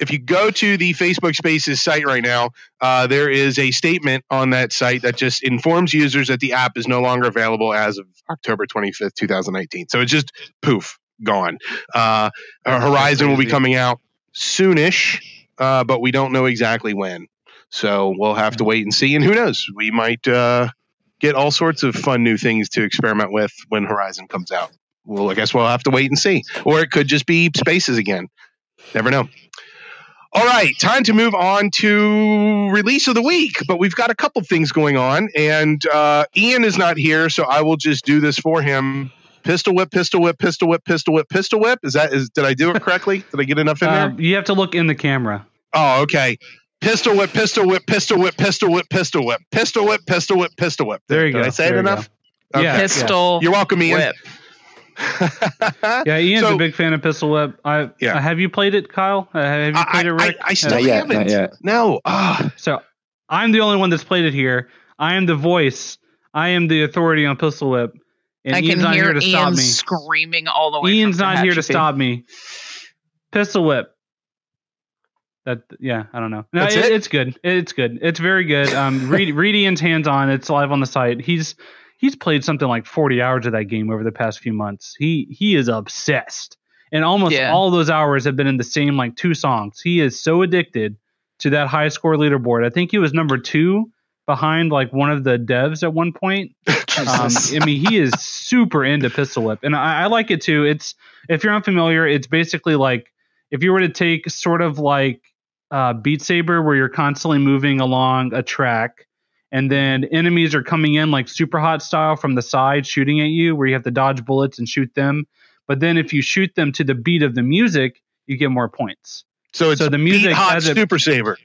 if you go to the Facebook Spaces site right now, uh, there is a statement on that site that just informs users that the app is no longer available as of October 25th, 2019. So it's just poof, gone. Uh, Horizon will be coming out soonish, uh, but we don't know exactly when. So we'll have to wait and see. And who knows? We might uh, get all sorts of fun new things to experiment with when Horizon comes out. Well, I guess we'll have to wait and see. Or it could just be spaces again. Never know. All right, time to move on to release of the week. But we've got a couple things going on, and uh, Ian is not here, so I will just do this for him. Pistol whip, pistol whip, pistol whip, pistol whip, pistol whip. Is that is? Did I do it correctly? did I get enough in there? Um, you have to look in the camera. Oh, okay. Pistol whip, pistol whip, pistol whip, pistol whip, pistol whip, pistol whip, pistol whip, pistol whip. There you Did go. Did I say There it enough? Yeah, yeah. Pistol You're welcome, Ian. whip. Yeah, Ian's So- a big fan of Pistol Whip. I, Yeah. uh, have you played it, Kyle? Uh, have you I, played it, I, Rick? I still Not haven't. not yet. No. Ah, So I'm the only one that's played it here. I am the voice. I am the authority on Pistol Whip. And I Ian's can not hear here to stop Ian me. screaming all the way. Ian's from not here to stop me. Pistol Whip. That yeah, I don't know. No, That's it, it? it's good. It's good. It's very good. Um, read read Ian's hands on. It's live on the site. He's he's played something like 40 hours of that game over the past few months. He he is obsessed, and almost Yeah. all those hours have been in the same like two songs. He is so addicted to that high score leaderboard. I think he was number two behind like one of the devs at one point. Um, I mean, he is super into Pistol Whip, and I, I like it too. It's if you're unfamiliar, it's basically like if you were to take sort of like uh, Beat Saber, where you're constantly moving along a track, and then enemies are coming in like Superhot style from the side, shooting at you, where you have to dodge bullets and shoot them. But then if you shoot them to the beat of the music, you get more points. So it's So the the music music hot has a- super saver.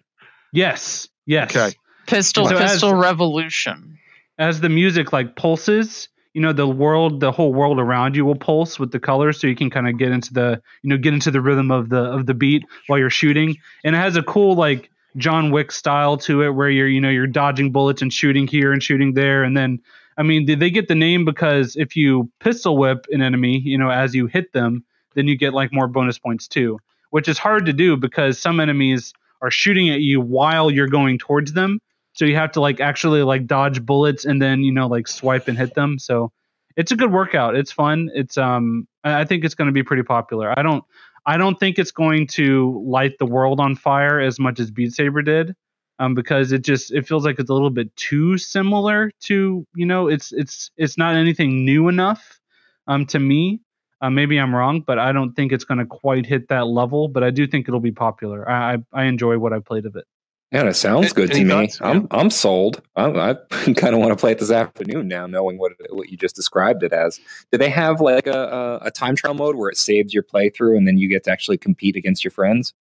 Yes, yes. Okay. Pistol So as- Pistol Revolution. As the music like pulses, you know, the world, the whole world around you will pulse with the colors, so you can kind of get into the, you know, get into the rhythm of the of the beat while you're shooting. And it has a cool like John Wick style to it, where you're, you know, you're dodging bullets and shooting here and shooting there, and then. I mean, did they get the name because if you pistol whip an enemy, you know, as you hit them, then you get like more bonus points too, which is hard to do because some enemies are shooting at you while you're going towards them. So you have to like actually like dodge bullets and then, you know, like swipe and hit them. So it's a good workout. It's fun. It's um I think it's going to be pretty popular. I don't I don't think it's going to light the world on fire as much as Beat Saber did. Um, because it just it feels like it's a little bit too similar to you know it's it's it's not anything new enough um to me uh, maybe I'm wrong, but I don't think it's going to quite hit that level. But I do think it'll be popular. I I, I enjoy what I played of it. Yeah, it sounds good to Any me. I'm I'm sold. I, I kind of want to play it this afternoon now, knowing what what you just described it as. Do they have like a, a, a time trial mode where it saves your playthrough and then you get to actually compete against your friends?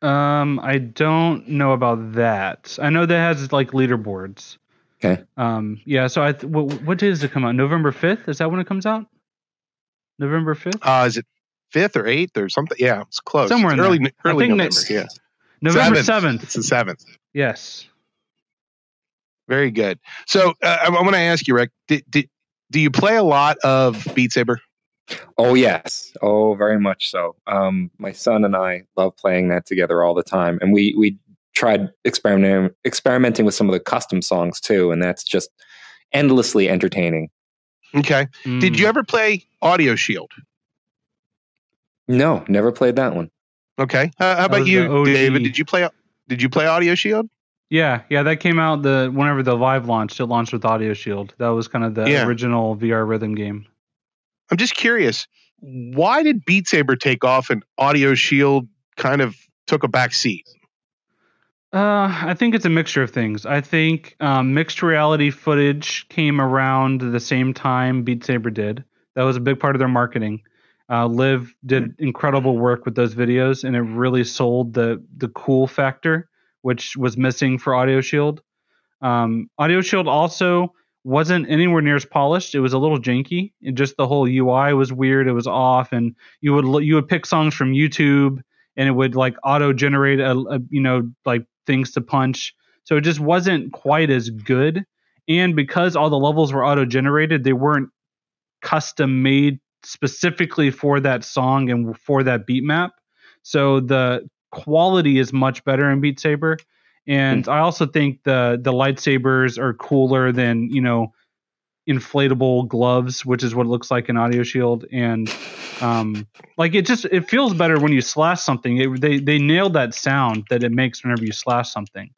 Um, I don't know about that. I know that has like leaderboards. Okay. Um, yeah. So I th- what, what day does it come out? November fifth? Is that when it comes out? November fifth. Uh, is it fifth or eighth or something? Yeah, it's close. Somewhere It's in early, there. I early think November. next- yeah, November Seventh. seventh. it's the seventh. Yes. Very good. So uh, I, I want to ask you, Rick. Did, did, do you play a lot of Beat Saber? Oh yes, oh very much so. Um, my son and I love playing that together all the time, and we we tried experimenting experimenting with some of the custom songs too, and that's just endlessly entertaining. Okay. Did Mm. you ever play Audio Shield? No, never played that one. Okay. Uh, how about you. David? Did you play? Did you play Audio Shield? Yeah, yeah, that came out the whenever the Vive launched. It launched with Audio Shield. That was kind of the Yeah. original VR rhythm game. I'm just curious. Why did Beat Saber take off and Audio Shield kind of took a back seat? Uh, I think it's a mixture of things. I think um, mixed reality footage came around the same time Beat Saber did. That was a big part of their marketing. Uh, Liv did incredible work with those videos, and it really sold the the cool factor, which was missing for Audio Shield. Um, Audio Shield also wasn't anywhere near as polished. It was a little janky, and just the whole UI was weird. It was off, and you would you would pick songs from YouTube, and it would like auto generate a, a you know like things to punch. So it just wasn't quite as good. And because all the levels were auto generated, they weren't custom made specifically for that song and for that beat map. So the quality is much better in Beat Saber. And I also think the the lightsabers are cooler than, you know, inflatable gloves, which is what it looks like in Audio Shield. And um, like it just it feels better when you slash something. It, they they nailed that sound that it makes whenever you slash something,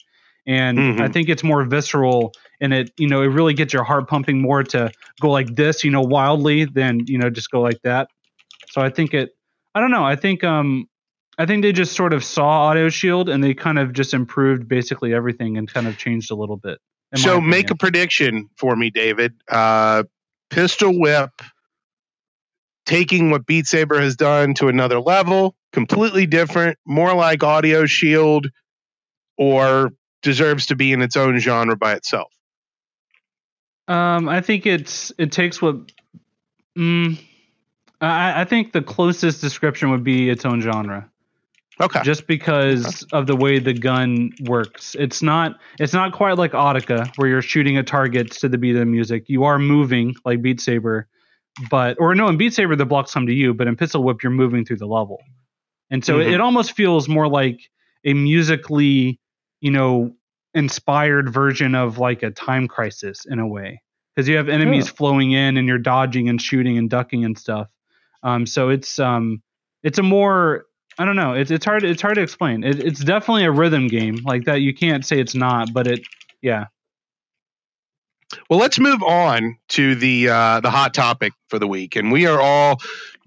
and Mhm. I think it's more visceral and it you know it really gets your heart pumping more to go like this you know wildly than you know just go like that. So I think it I don't know I think um I think they just sort of saw Audio Shield and they kind of just improved basically everything and kind of changed a little bit. So make a prediction for me, David. Uh, Pistol Whip taking what Beat Saber has done to another level, completely different, more like Audio Shield, or deserves to be in its own genre by itself. Um, I think it's it takes what. Mm, I I think the closest description would be its own genre, Okay. just because of the way the gun works. It's not it's not quite like Audica where you're shooting at targets to the beat of the music. You are moving like Beat Saber, but or no, in Beat Saber the blocks come to you, but in Pistol Whip you're moving through the level, and so Mhm. it, it almost feels more like a musically, you know, inspired version of like a time crisis in a way because you have enemies flowing in and you're dodging and shooting and ducking and stuff. Um, so it's um, it's a more I don't know. It's it's hard it's hard to explain. It, it's definitely a rhythm game like that. You can't say it's not, but it yeah. Well, let's move on to the uh, the hot topic for the week, and we are all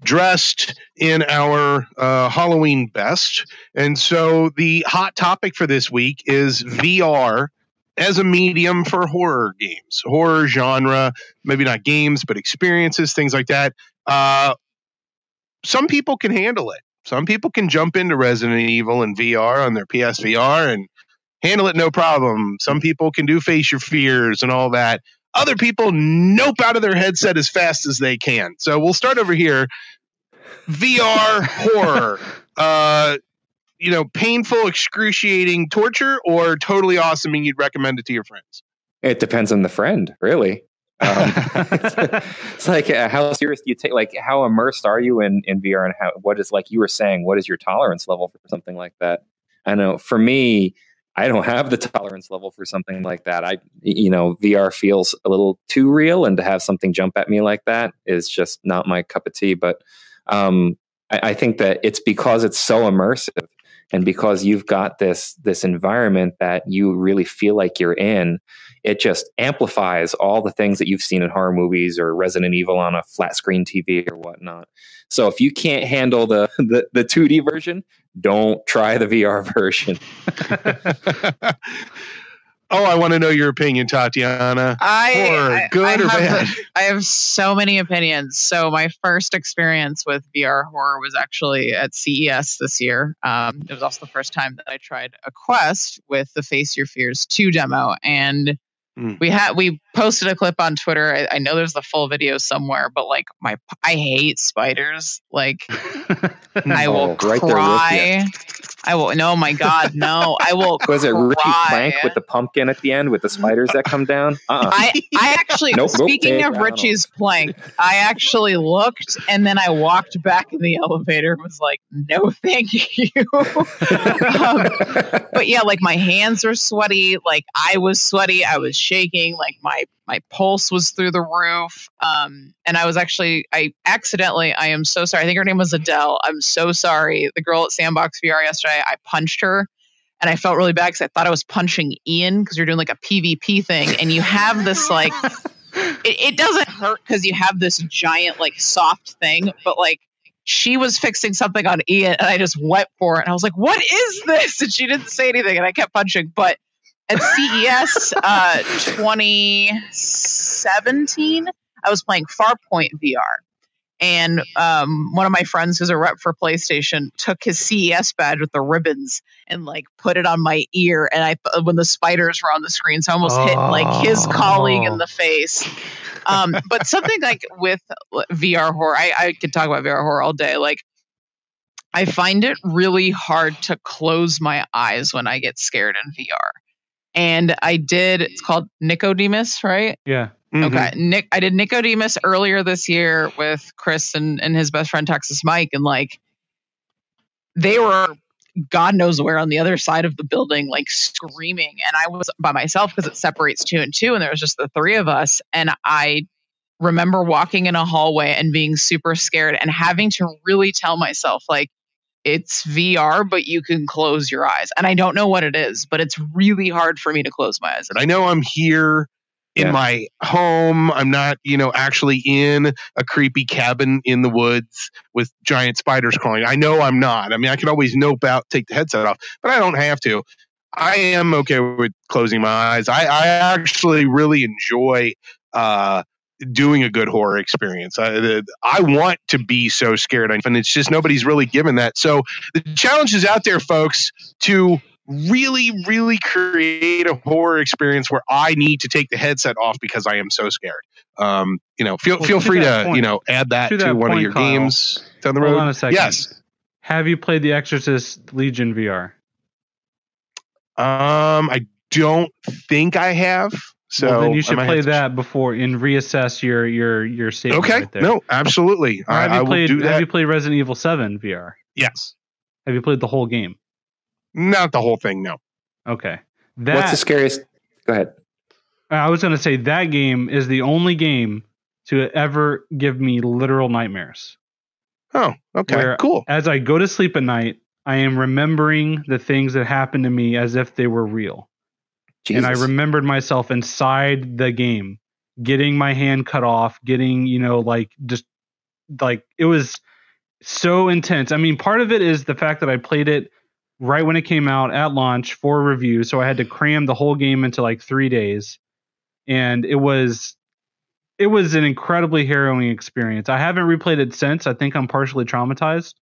dressed in our uh, Halloween best, and so the hot topic for this week is VR as a medium for horror games, horror genre, maybe not games, but experiences, things like that. Uh, some people can handle it. Some people can jump into Resident Evil and VR on their PSVR and handle it no problem. Some people can do face your fears and all that. Other people nope out of their headset as fast as they can. So we'll start over here. VR horror. Uh, you know, painful, excruciating torture, or totally awesome and you'd recommend it to your friends? It depends on the friend, really. Um, it's, it's, like uh, how serious do you take? Like how immersed are you in in VR, and how what is like you were saying? What is your tolerance level for something like that? I know for me, I don't have the tolerance level for something like that. I you know VR feels a little too real, and to have something jump at me like that is just not my cup of tea. But um, I, I think that it's because it's so immersive and because you've got this this environment that you really feel like you're in it just amplifies all the things that you've seen in horror movies or resident evil on a flat screen tv or whatnot. So if you can't handle the the, the 2d version don't try the vr version Oh, I want to know your opinion, Tatiana. I, I good I or have, bad? I have so many opinions. So my first experience with VR horror was actually at CES this year. Um, it was also the first time that I tried a Quest with the Face Your Fears 2 demo, and Mm. we had we posted a clip on Twitter. I, I know there's the full video somewhere, but like my I hate spiders. Like I will Oh, right cry. I will. No, my God, no! I will. was it richie cry. plank with the pumpkin at the end with the spiders that come down uh-uh. I, I actually, Nope, nope, speaking take of that off. Richie's plank, I actually looked and then I walked back in the elevator and was like, no, thank you. um, but yeah, like my hands are sweaty. Like I was sweaty. I was shaking. Like my, my pulse was through the roof. Um, and I was actually, I accidentally, I am so sorry. I think her name was Adele. I'm so sorry. The girl at Sandbox VR yesterday, I punched her and I felt really bad because I thought I was punching Ian because you're doing like a PvP thing, and you have this like it, it doesn't hurt because you have this giant like soft thing, but like she was fixing something on Ian, and I just went for it, and I was like, "What is this?" And she didn't say anything, and I kept punching. But at CES uh, 2017, I was playing Farpoint VR. And um, one of my friends who's a rep for PlayStation took his CES badge with the ribbons and like put it on my ear. And I, when the spiders were on the screen, so I almost hit like his colleague in the face. Um, but something like with VR horror, I, I could talk about VR horror all day. Like, I find it really hard to close my eyes when I get scared in VR. And I did, it's called Nicodemus, right? yeah. Mhm. Okay. Nick I did Nicodemus earlier this year with Chris and, and his best friend Texas Mike and like they were God knows where on the other side of the building, like screaming. And I was by myself because it separates two and two, and there was just the three of us. And I remember walking in a hallway and being super scared and having to really tell myself, like, it's VR, but you can close your eyes. And I don't know what it is, but it's really hard for me to close my eyes. But I know I'm here in Yeah. my home. I'm not, you know, actually in a creepy cabin in the woods with giant spiders crawling. I know I'm not. I mean, I can always nope out, take the headset off, but I don't have to. I am okay with closing my eyes. I, I actually really enjoy uh, doing a good horror experience. I, the, I want to be so scared, and it's just nobody's really given that. So the challenge is out there, folks, to really, really create a horror experience where I need to take the headset off because I am so scared. Um, you know, feel Well, feel to free to point- you know add that to to, that one of your Kyle, games down the road. Hold on a second. Yes. Have you played The Exorcist Legion VR? Um, I don't think I have. So well, then you should play have to- that before and reassess your your your statement. Okay. Right there. No, absolutely. I, have I you will played do Have you played Resident Evil Seven VR? yes. Have you played the whole game? Not the whole thing. No. Okay. That what's the scariest go ahead uh, I was going to say that game is the only game to ever give me literal nightmares. Oh, okay. Where- cool. As I go to sleep at night, I am remembering the things that happened to me as if they were real. Jesus. and I remembered myself inside the game, getting my hand cut off, getting you know like just like it was so intense. I mean, part of it is the fact that I played it right when it came out at launch for review, so I had to cram the whole game into like three days, and it was it was an incredibly harrowing experience. I haven't replayed it since. I think I'm partially traumatized.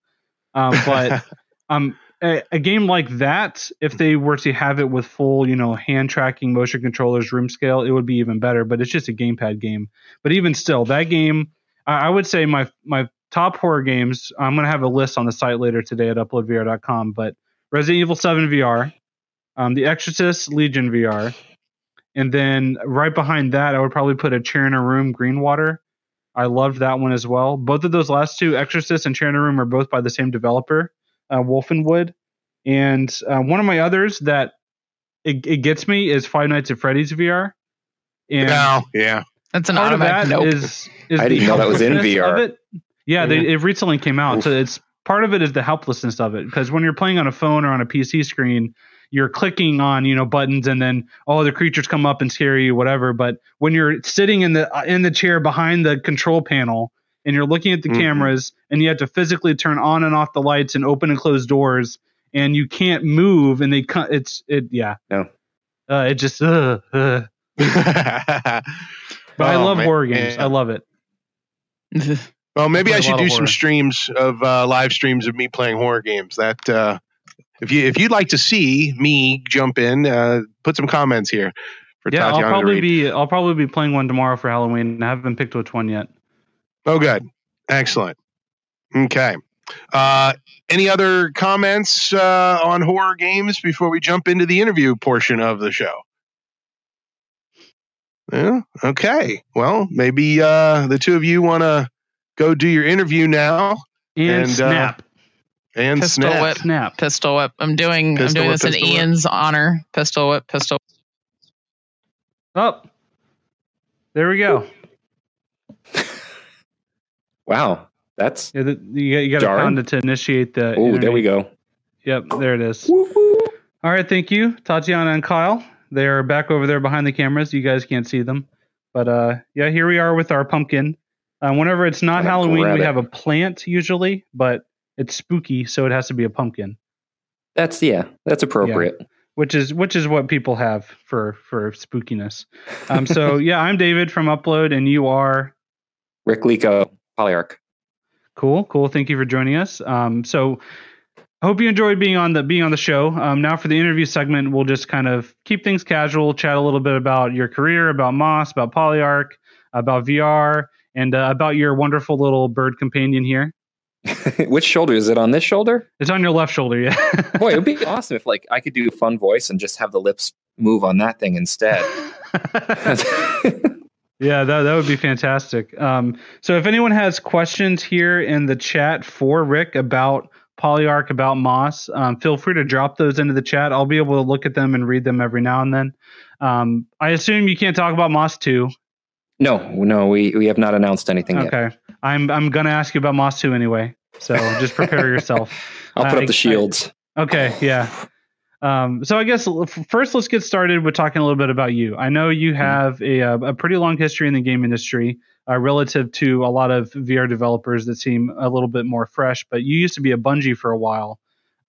Um, but um, a, a, game like that, if they were to have it with full, you know, hand tracking, motion controllers, room scale, it would be even better. But it's just a gamepad game. But even still, that game, I, I would say my my top horror games. I'm gonna have a list on the site later today at uploadvr.com. But Resident Evil 7 VR, um, The Exorcist Legion VR, and then right behind that, I would probably put a chair in a room, Greenwater. I loved that one as well. Both of those last two, Exorcist and Chair in a Room, are both by the same developer, uh, Wolf & Wood. And uh, one of my others that it, it, gets me is Five Nights at Freddy's VR. And no, yeah, that's an automatic. Nope. Is, is I didn't know that was in VR. Yeah, they, it recently came out, Oof. so it's part of it is the helplessness of it because when you're playing on a phone or on a PC screen, you're clicking on you know buttons and then oh the creatures come up and scare you whatever but when you're sitting in the uh, in the chair behind the control panel and you're looking at the mm-hmm. cameras and you have to physically turn on and off the lights and open and close doors and you can't move and they cut it's it yeah no uh, it just uh, uh. but oh, I love man, horror games I love it well maybe I should do some streams of uh, live streams of me playing horror games that uh, if you if you'd like to see me jump in, uh, put some comments here for yeah, Tatiana I'll probably be I'll probably be playing one tomorrow for Halloween. I haven't picked which one yet. Oh, good, excellent. Okay. Uh, any other comments uh, on horror games before we jump into the interview portion of the show? Yeah. Okay. Well, maybe uh, the two of you want to go do your interview now and, and uh, snap and pistol snap. whip, snap, pistol whip. I'm doing pistol I'm doing whip, this in Ian's whip. honor. Pistol whip, pistol. Oh, there we go. Wow, that's yeah, the, you, you got to pound it to initiate the. Oh, there we go. Yep, there it is. Woo-hoo. All right, thank you, Tatiana and Kyle. They are back over there behind the cameras. You guys can't see them, but uh, yeah, here we are with our pumpkin. Uh, whenever it's not Halloween, we it. have a plant usually, but it's spooky, so it has to be a pumpkin. That's yeah, that's appropriate. Yeah. Which is which is what people have for for spookiness. Um, so yeah, I'm David from Upload, and you are Rick Lico, Polyarc. Cool, cool. Thank you for joining us. Um, so I hope you enjoyed being on the being on the show. Um, now for the interview segment, we'll just kind of keep things casual, chat a little bit about your career, about Moss, about Polyarc, about VR, and uh, about your wonderful little bird companion here. Which shoulder is it on this shoulder? It's on your left shoulder, yeah. Boy, it would be awesome if like I could do a fun voice and just have the lips move on that thing instead. yeah, that that would be fantastic. Um, so if anyone has questions here in the chat for Rick about Polyarc, about Moss, um, feel free to drop those into the chat. I'll be able to look at them and read them every now and then. Um, I assume you can't talk about Moss 2. No, no, we, we have not announced anything okay. yet. Okay. I'm I'm gonna ask you about Moss 2 anyway. So just prepare yourself. I'll put uh, up the shields. I, okay, yeah. Um, so I guess first let's get started with talking a little bit about you. I know you mm-hmm. have a, uh, a pretty long history in the game industry uh, relative to a lot of VR developers that seem a little bit more fresh, but you used to be a Bungie for a while.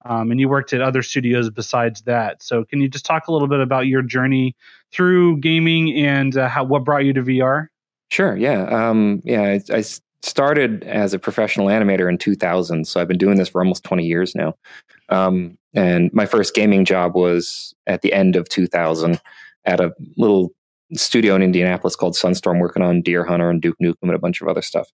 Um, and you worked at other studios besides that. So, can you just talk a little bit about your journey through gaming and uh, how what brought you to VR? Sure. Yeah. Um, yeah. I, I, started as a professional animator in 2000, so I've been doing this for almost 20 years now. Um, and my first gaming job was at the end of 2000 at a little studio in Indianapolis called Sunstorm, working on Deer Hunter and Duke Nukem and a bunch of other stuff.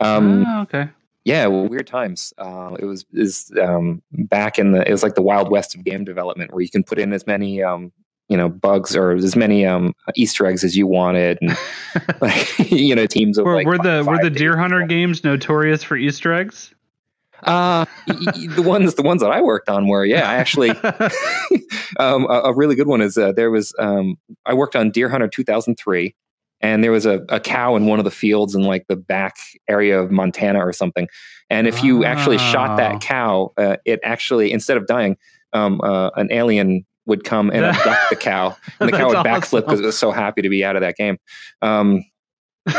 Um, oh, okay. Yeah, well, weird times. Uh, it was is um, back in the it was like the wild west of game development, where you can put in as many um, you know bugs or as many um, Easter eggs as you wanted, and like you know teams of were, like were the were the Deer Hunter games notorious for Easter eggs? Uh the ones the ones that I worked on were yeah I actually um, a, a, really good one is uh, there was um, I worked on Deer Hunter 2003 and there was a, a cow in one of the fields in like the back area of Montana or something and if you oh. actually shot that cow uh, it actually instead of dying um, uh, an alien would come and abduct the cow, and the cow would backflip because it was so happy to be out of that game. Um,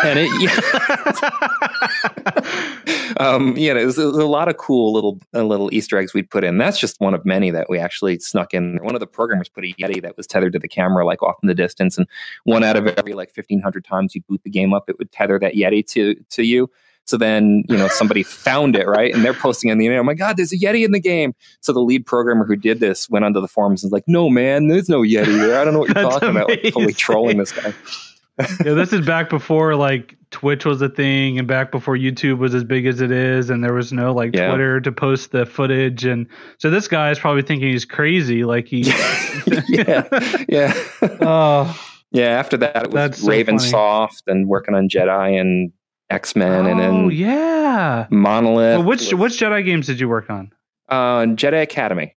and it, yeah, um, was, it was, a lot of cool little uh, little Easter eggs we'd put in. That's just one of many that we actually snuck in. One of the programmers put a Yeti that was tethered to the camera, like off in the distance, and one out of every like fifteen hundred times you boot the game up, it would tether that Yeti to to you. So then, you know, somebody found it, right? And they're posting on the internet, oh my God, there's a Yeti in the game. So the lead programmer who did this went onto the forums and was like, no, man, there's no Yeti there. I don't know what you're talking about. Like, totally trolling this guy. yeah, this is back before like Twitch was a thing and back before YouTube was as big as it is and there was no like Yeah. Twitter to post the footage and so this guy is probably thinking he's crazy like he yeah. Yeah. oh yeah. After that, it was so Raven funny. Soft and working on Jedi and X Men and oh then yeah Monolith. well, which which Jedi games did you work on uh, Jedi Academy.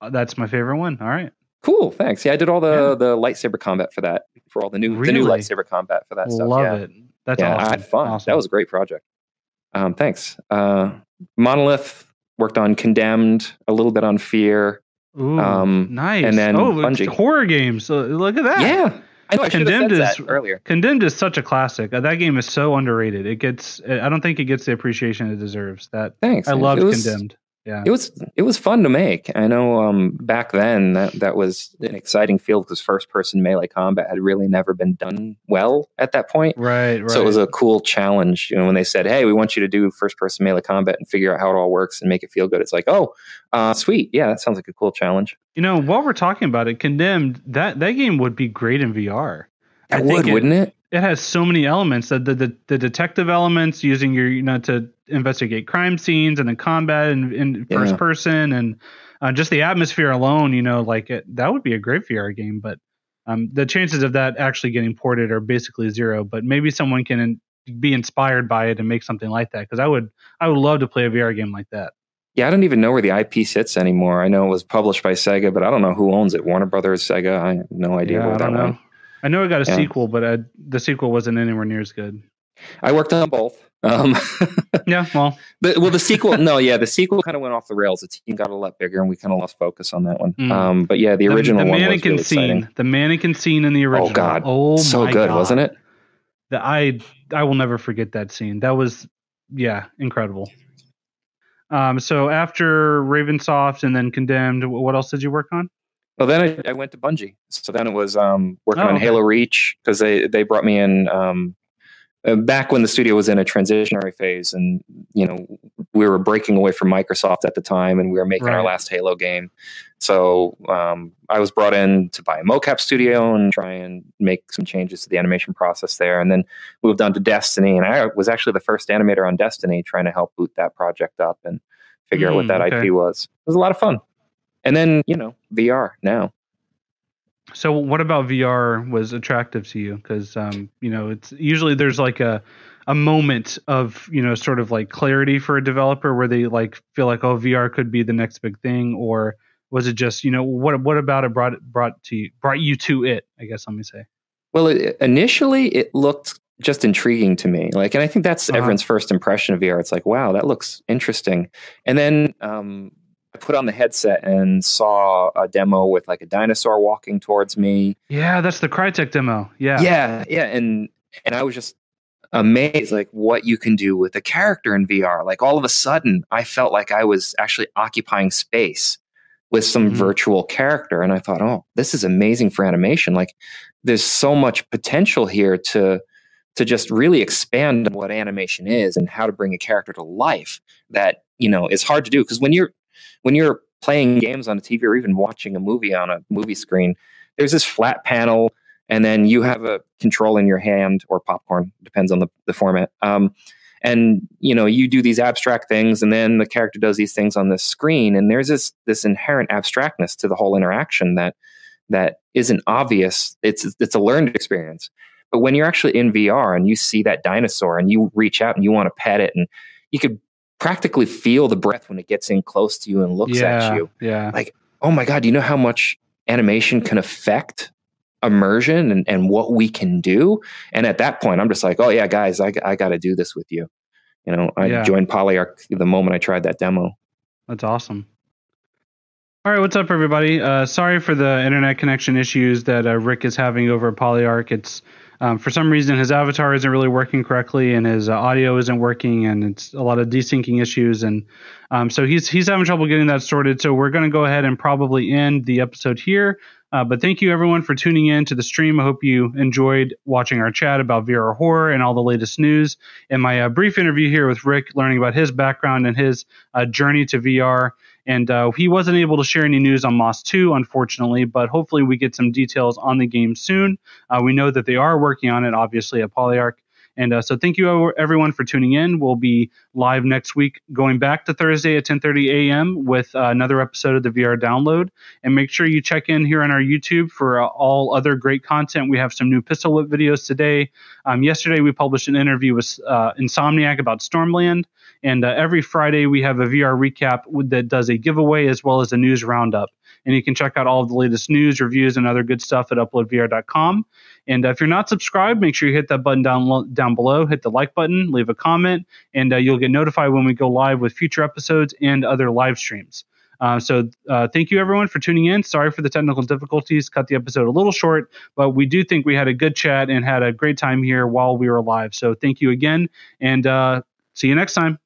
Uh, that's my favorite one all right Cool, thanks. Yeah, I did all the Yeah. the lightsaber combat for that, for all the new the new lightsaber combat for that stuff. love yeah. it that's yeah, awesome I had fun. Awesome. That was a great project. Um, thanks. Uh, Monolith worked on Condemned, a little bit on Fear. Ooh, um, nice and then oh Bungie. horror games so look at that Yeah, I know. I should have said Condemned is- earlier. Condemned is such a classic. Uh, That game is so underrated. It gets. I don't think it gets the appreciation it deserves. That Thanks. I was- Condemned. Yeah. It was it was fun to make. I know um, back then that that was an exciting field because first person melee combat had really never been done well at that point. Right. Right. So it was a cool challenge. You know, when they said, "Hey, we want you to do first person melee combat and figure out how it all works and make it feel good," it's like, "Oh, uh, sweet, yeah, that sounds like a cool challenge." you know, while we're talking about it, Condemned that that game would be great in VR. I It would, it- wouldn't it? It has so many elements. The, the the the detective elements, using your you know to investigate crime scenes, and then combat in, in Yeah. first person, and uh, just the atmosphere alone. You know, like it, that would be a great VR game. But um, the chances of that actually getting ported are basically zero. But maybe someone can in, be inspired by it and make something like that. Because I would I would love to play a VR game like that. Yeah, I don't even know where the IP sits anymore. I know it was published by Sega, but I don't know who owns it. Warner Brothers, Sega. I have no idea yeah, where I that don't know. went. I know it got a Yeah. sequel, but uh, the sequel wasn't anywhere near as good. I worked on both. Um, Yeah, well, but, well, the sequel, no, yeah, the sequel kind of went off the rails. The team got a lot bigger, and we kind of lost focus on that one. Mm. Um, but yeah, the original the, one was mannequin really scene, exciting. the mannequin scene in the original. Oh God, oh so good, God. wasn't it? The, I I will never forget that scene. That was yeah, incredible. Um, so after Ravensoft and then Condemned, what else did you work on? Well, then I, I went to Bungie. So then it was um, working Oh, on okay. Halo Reach because they they brought me in um, uh, back when the studio was in a transitionary phase, and you know we were breaking away from Microsoft at the time, and we were making our last Halo game. So um, I was brought in to buy a mocap studio and try and make some changes to the animation process there, and then moved on to Destiny. And I was actually the first animator on Destiny, trying to help boot that project up and figure out what Mm, that okay. IP was. It was a lot of fun. And then you know VR now. So what about VR was attractive to you? Because um, you know, it's usually there's like a a moment of you know sort of like clarity for a developer where they like feel like oh VR could be the next big thing, or was it just you know what what about it brought brought to you, brought you to it? I guess let me say. Well, it, initially it looked just intriguing to me. Like, and I think that's Uh-huh. everyone's first impression of VR. It's like, wow, that looks interesting. And then um, I put on the headset and saw a demo with like a dinosaur walking towards me. Yeah, that's the Crytek demo. Yeah. Yeah, yeah, and and I was just amazed, like what you can do with a character in VR. Like all of a sudden, I felt like I was actually occupying space with some Mhm. virtual character, and I thought, oh, this is amazing for animation. Like there's so much potential here to to just really expand on what animation is and how to bring a character to life that you know is hard to do because when you're when you're playing games on a TV or even watching a movie on a movie screen, there's this flat panel, and then you have a control in your hand or popcorn, depends on the, the format. Um, and you know you do these abstract things, and then the character does these things on the screen, and there's this this inherent abstractness to the whole interaction that that isn't obvious. It's it's a learned experience. But when you're actually in VR and you see that dinosaur and you reach out and you want to pet it, and you could practically feel the breath when it gets in close to you and looks yeah, at you Yeah. Like, oh my god do you know how much animation can affect immersion and, and what we can do and at that point i'm just like oh yeah guys i, I got to do this with you you know i Yeah. joined polyarc the moment i tried that demo That's awesome. All right, what's up, everybody? Uh, sorry for the internet connection issues that uh, Rick is having over at Polyarc. It's um, for some reason his avatar isn't really working correctly, and his uh, audio isn't working, and it's a lot of desyncing issues, and um, so he's he's having trouble getting that sorted. So we're going to go ahead and probably end the episode here. Uh, but thank you everyone for tuning in to the stream. I hope you enjoyed watching our chat about VR horror and all the latest news, and my uh, brief interview here with Rick, learning about his background and his uh, journey to VR. And uh, he wasn't able to share any news on Moss 2, unfortunately, but hopefully we get some details on the game soon. Uh, we know that they are working on it, obviously, at Polyarc. And uh, so thank you everyone for tuning in. We'll be live next week, going back to Thursday at 10:30 a.m. with uh, another episode of the VR Download. And make sure you check in here on our YouTube for uh, all other great content. We have some new pistol whip videos today. Um, yesterday we published an interview with uh, Insomniac about Stormland. And uh, every Friday we have a VR recap that does a giveaway as well as a news roundup. And you can check out all of the latest news, reviews, and other good stuff at uploadvr.com. And uh, if you're not subscribed, make sure you hit that button down down below, hit the like button, leave a comment, and uh, you'll get notified when we go live with future episodes and other live streams. Uh, so uh, thank you everyone for tuning in. Sorry for the technical difficulties, cut the episode a little short, but we do think we had a good chat and had a great time here while we were live. So thank you again, and uh, see you next time.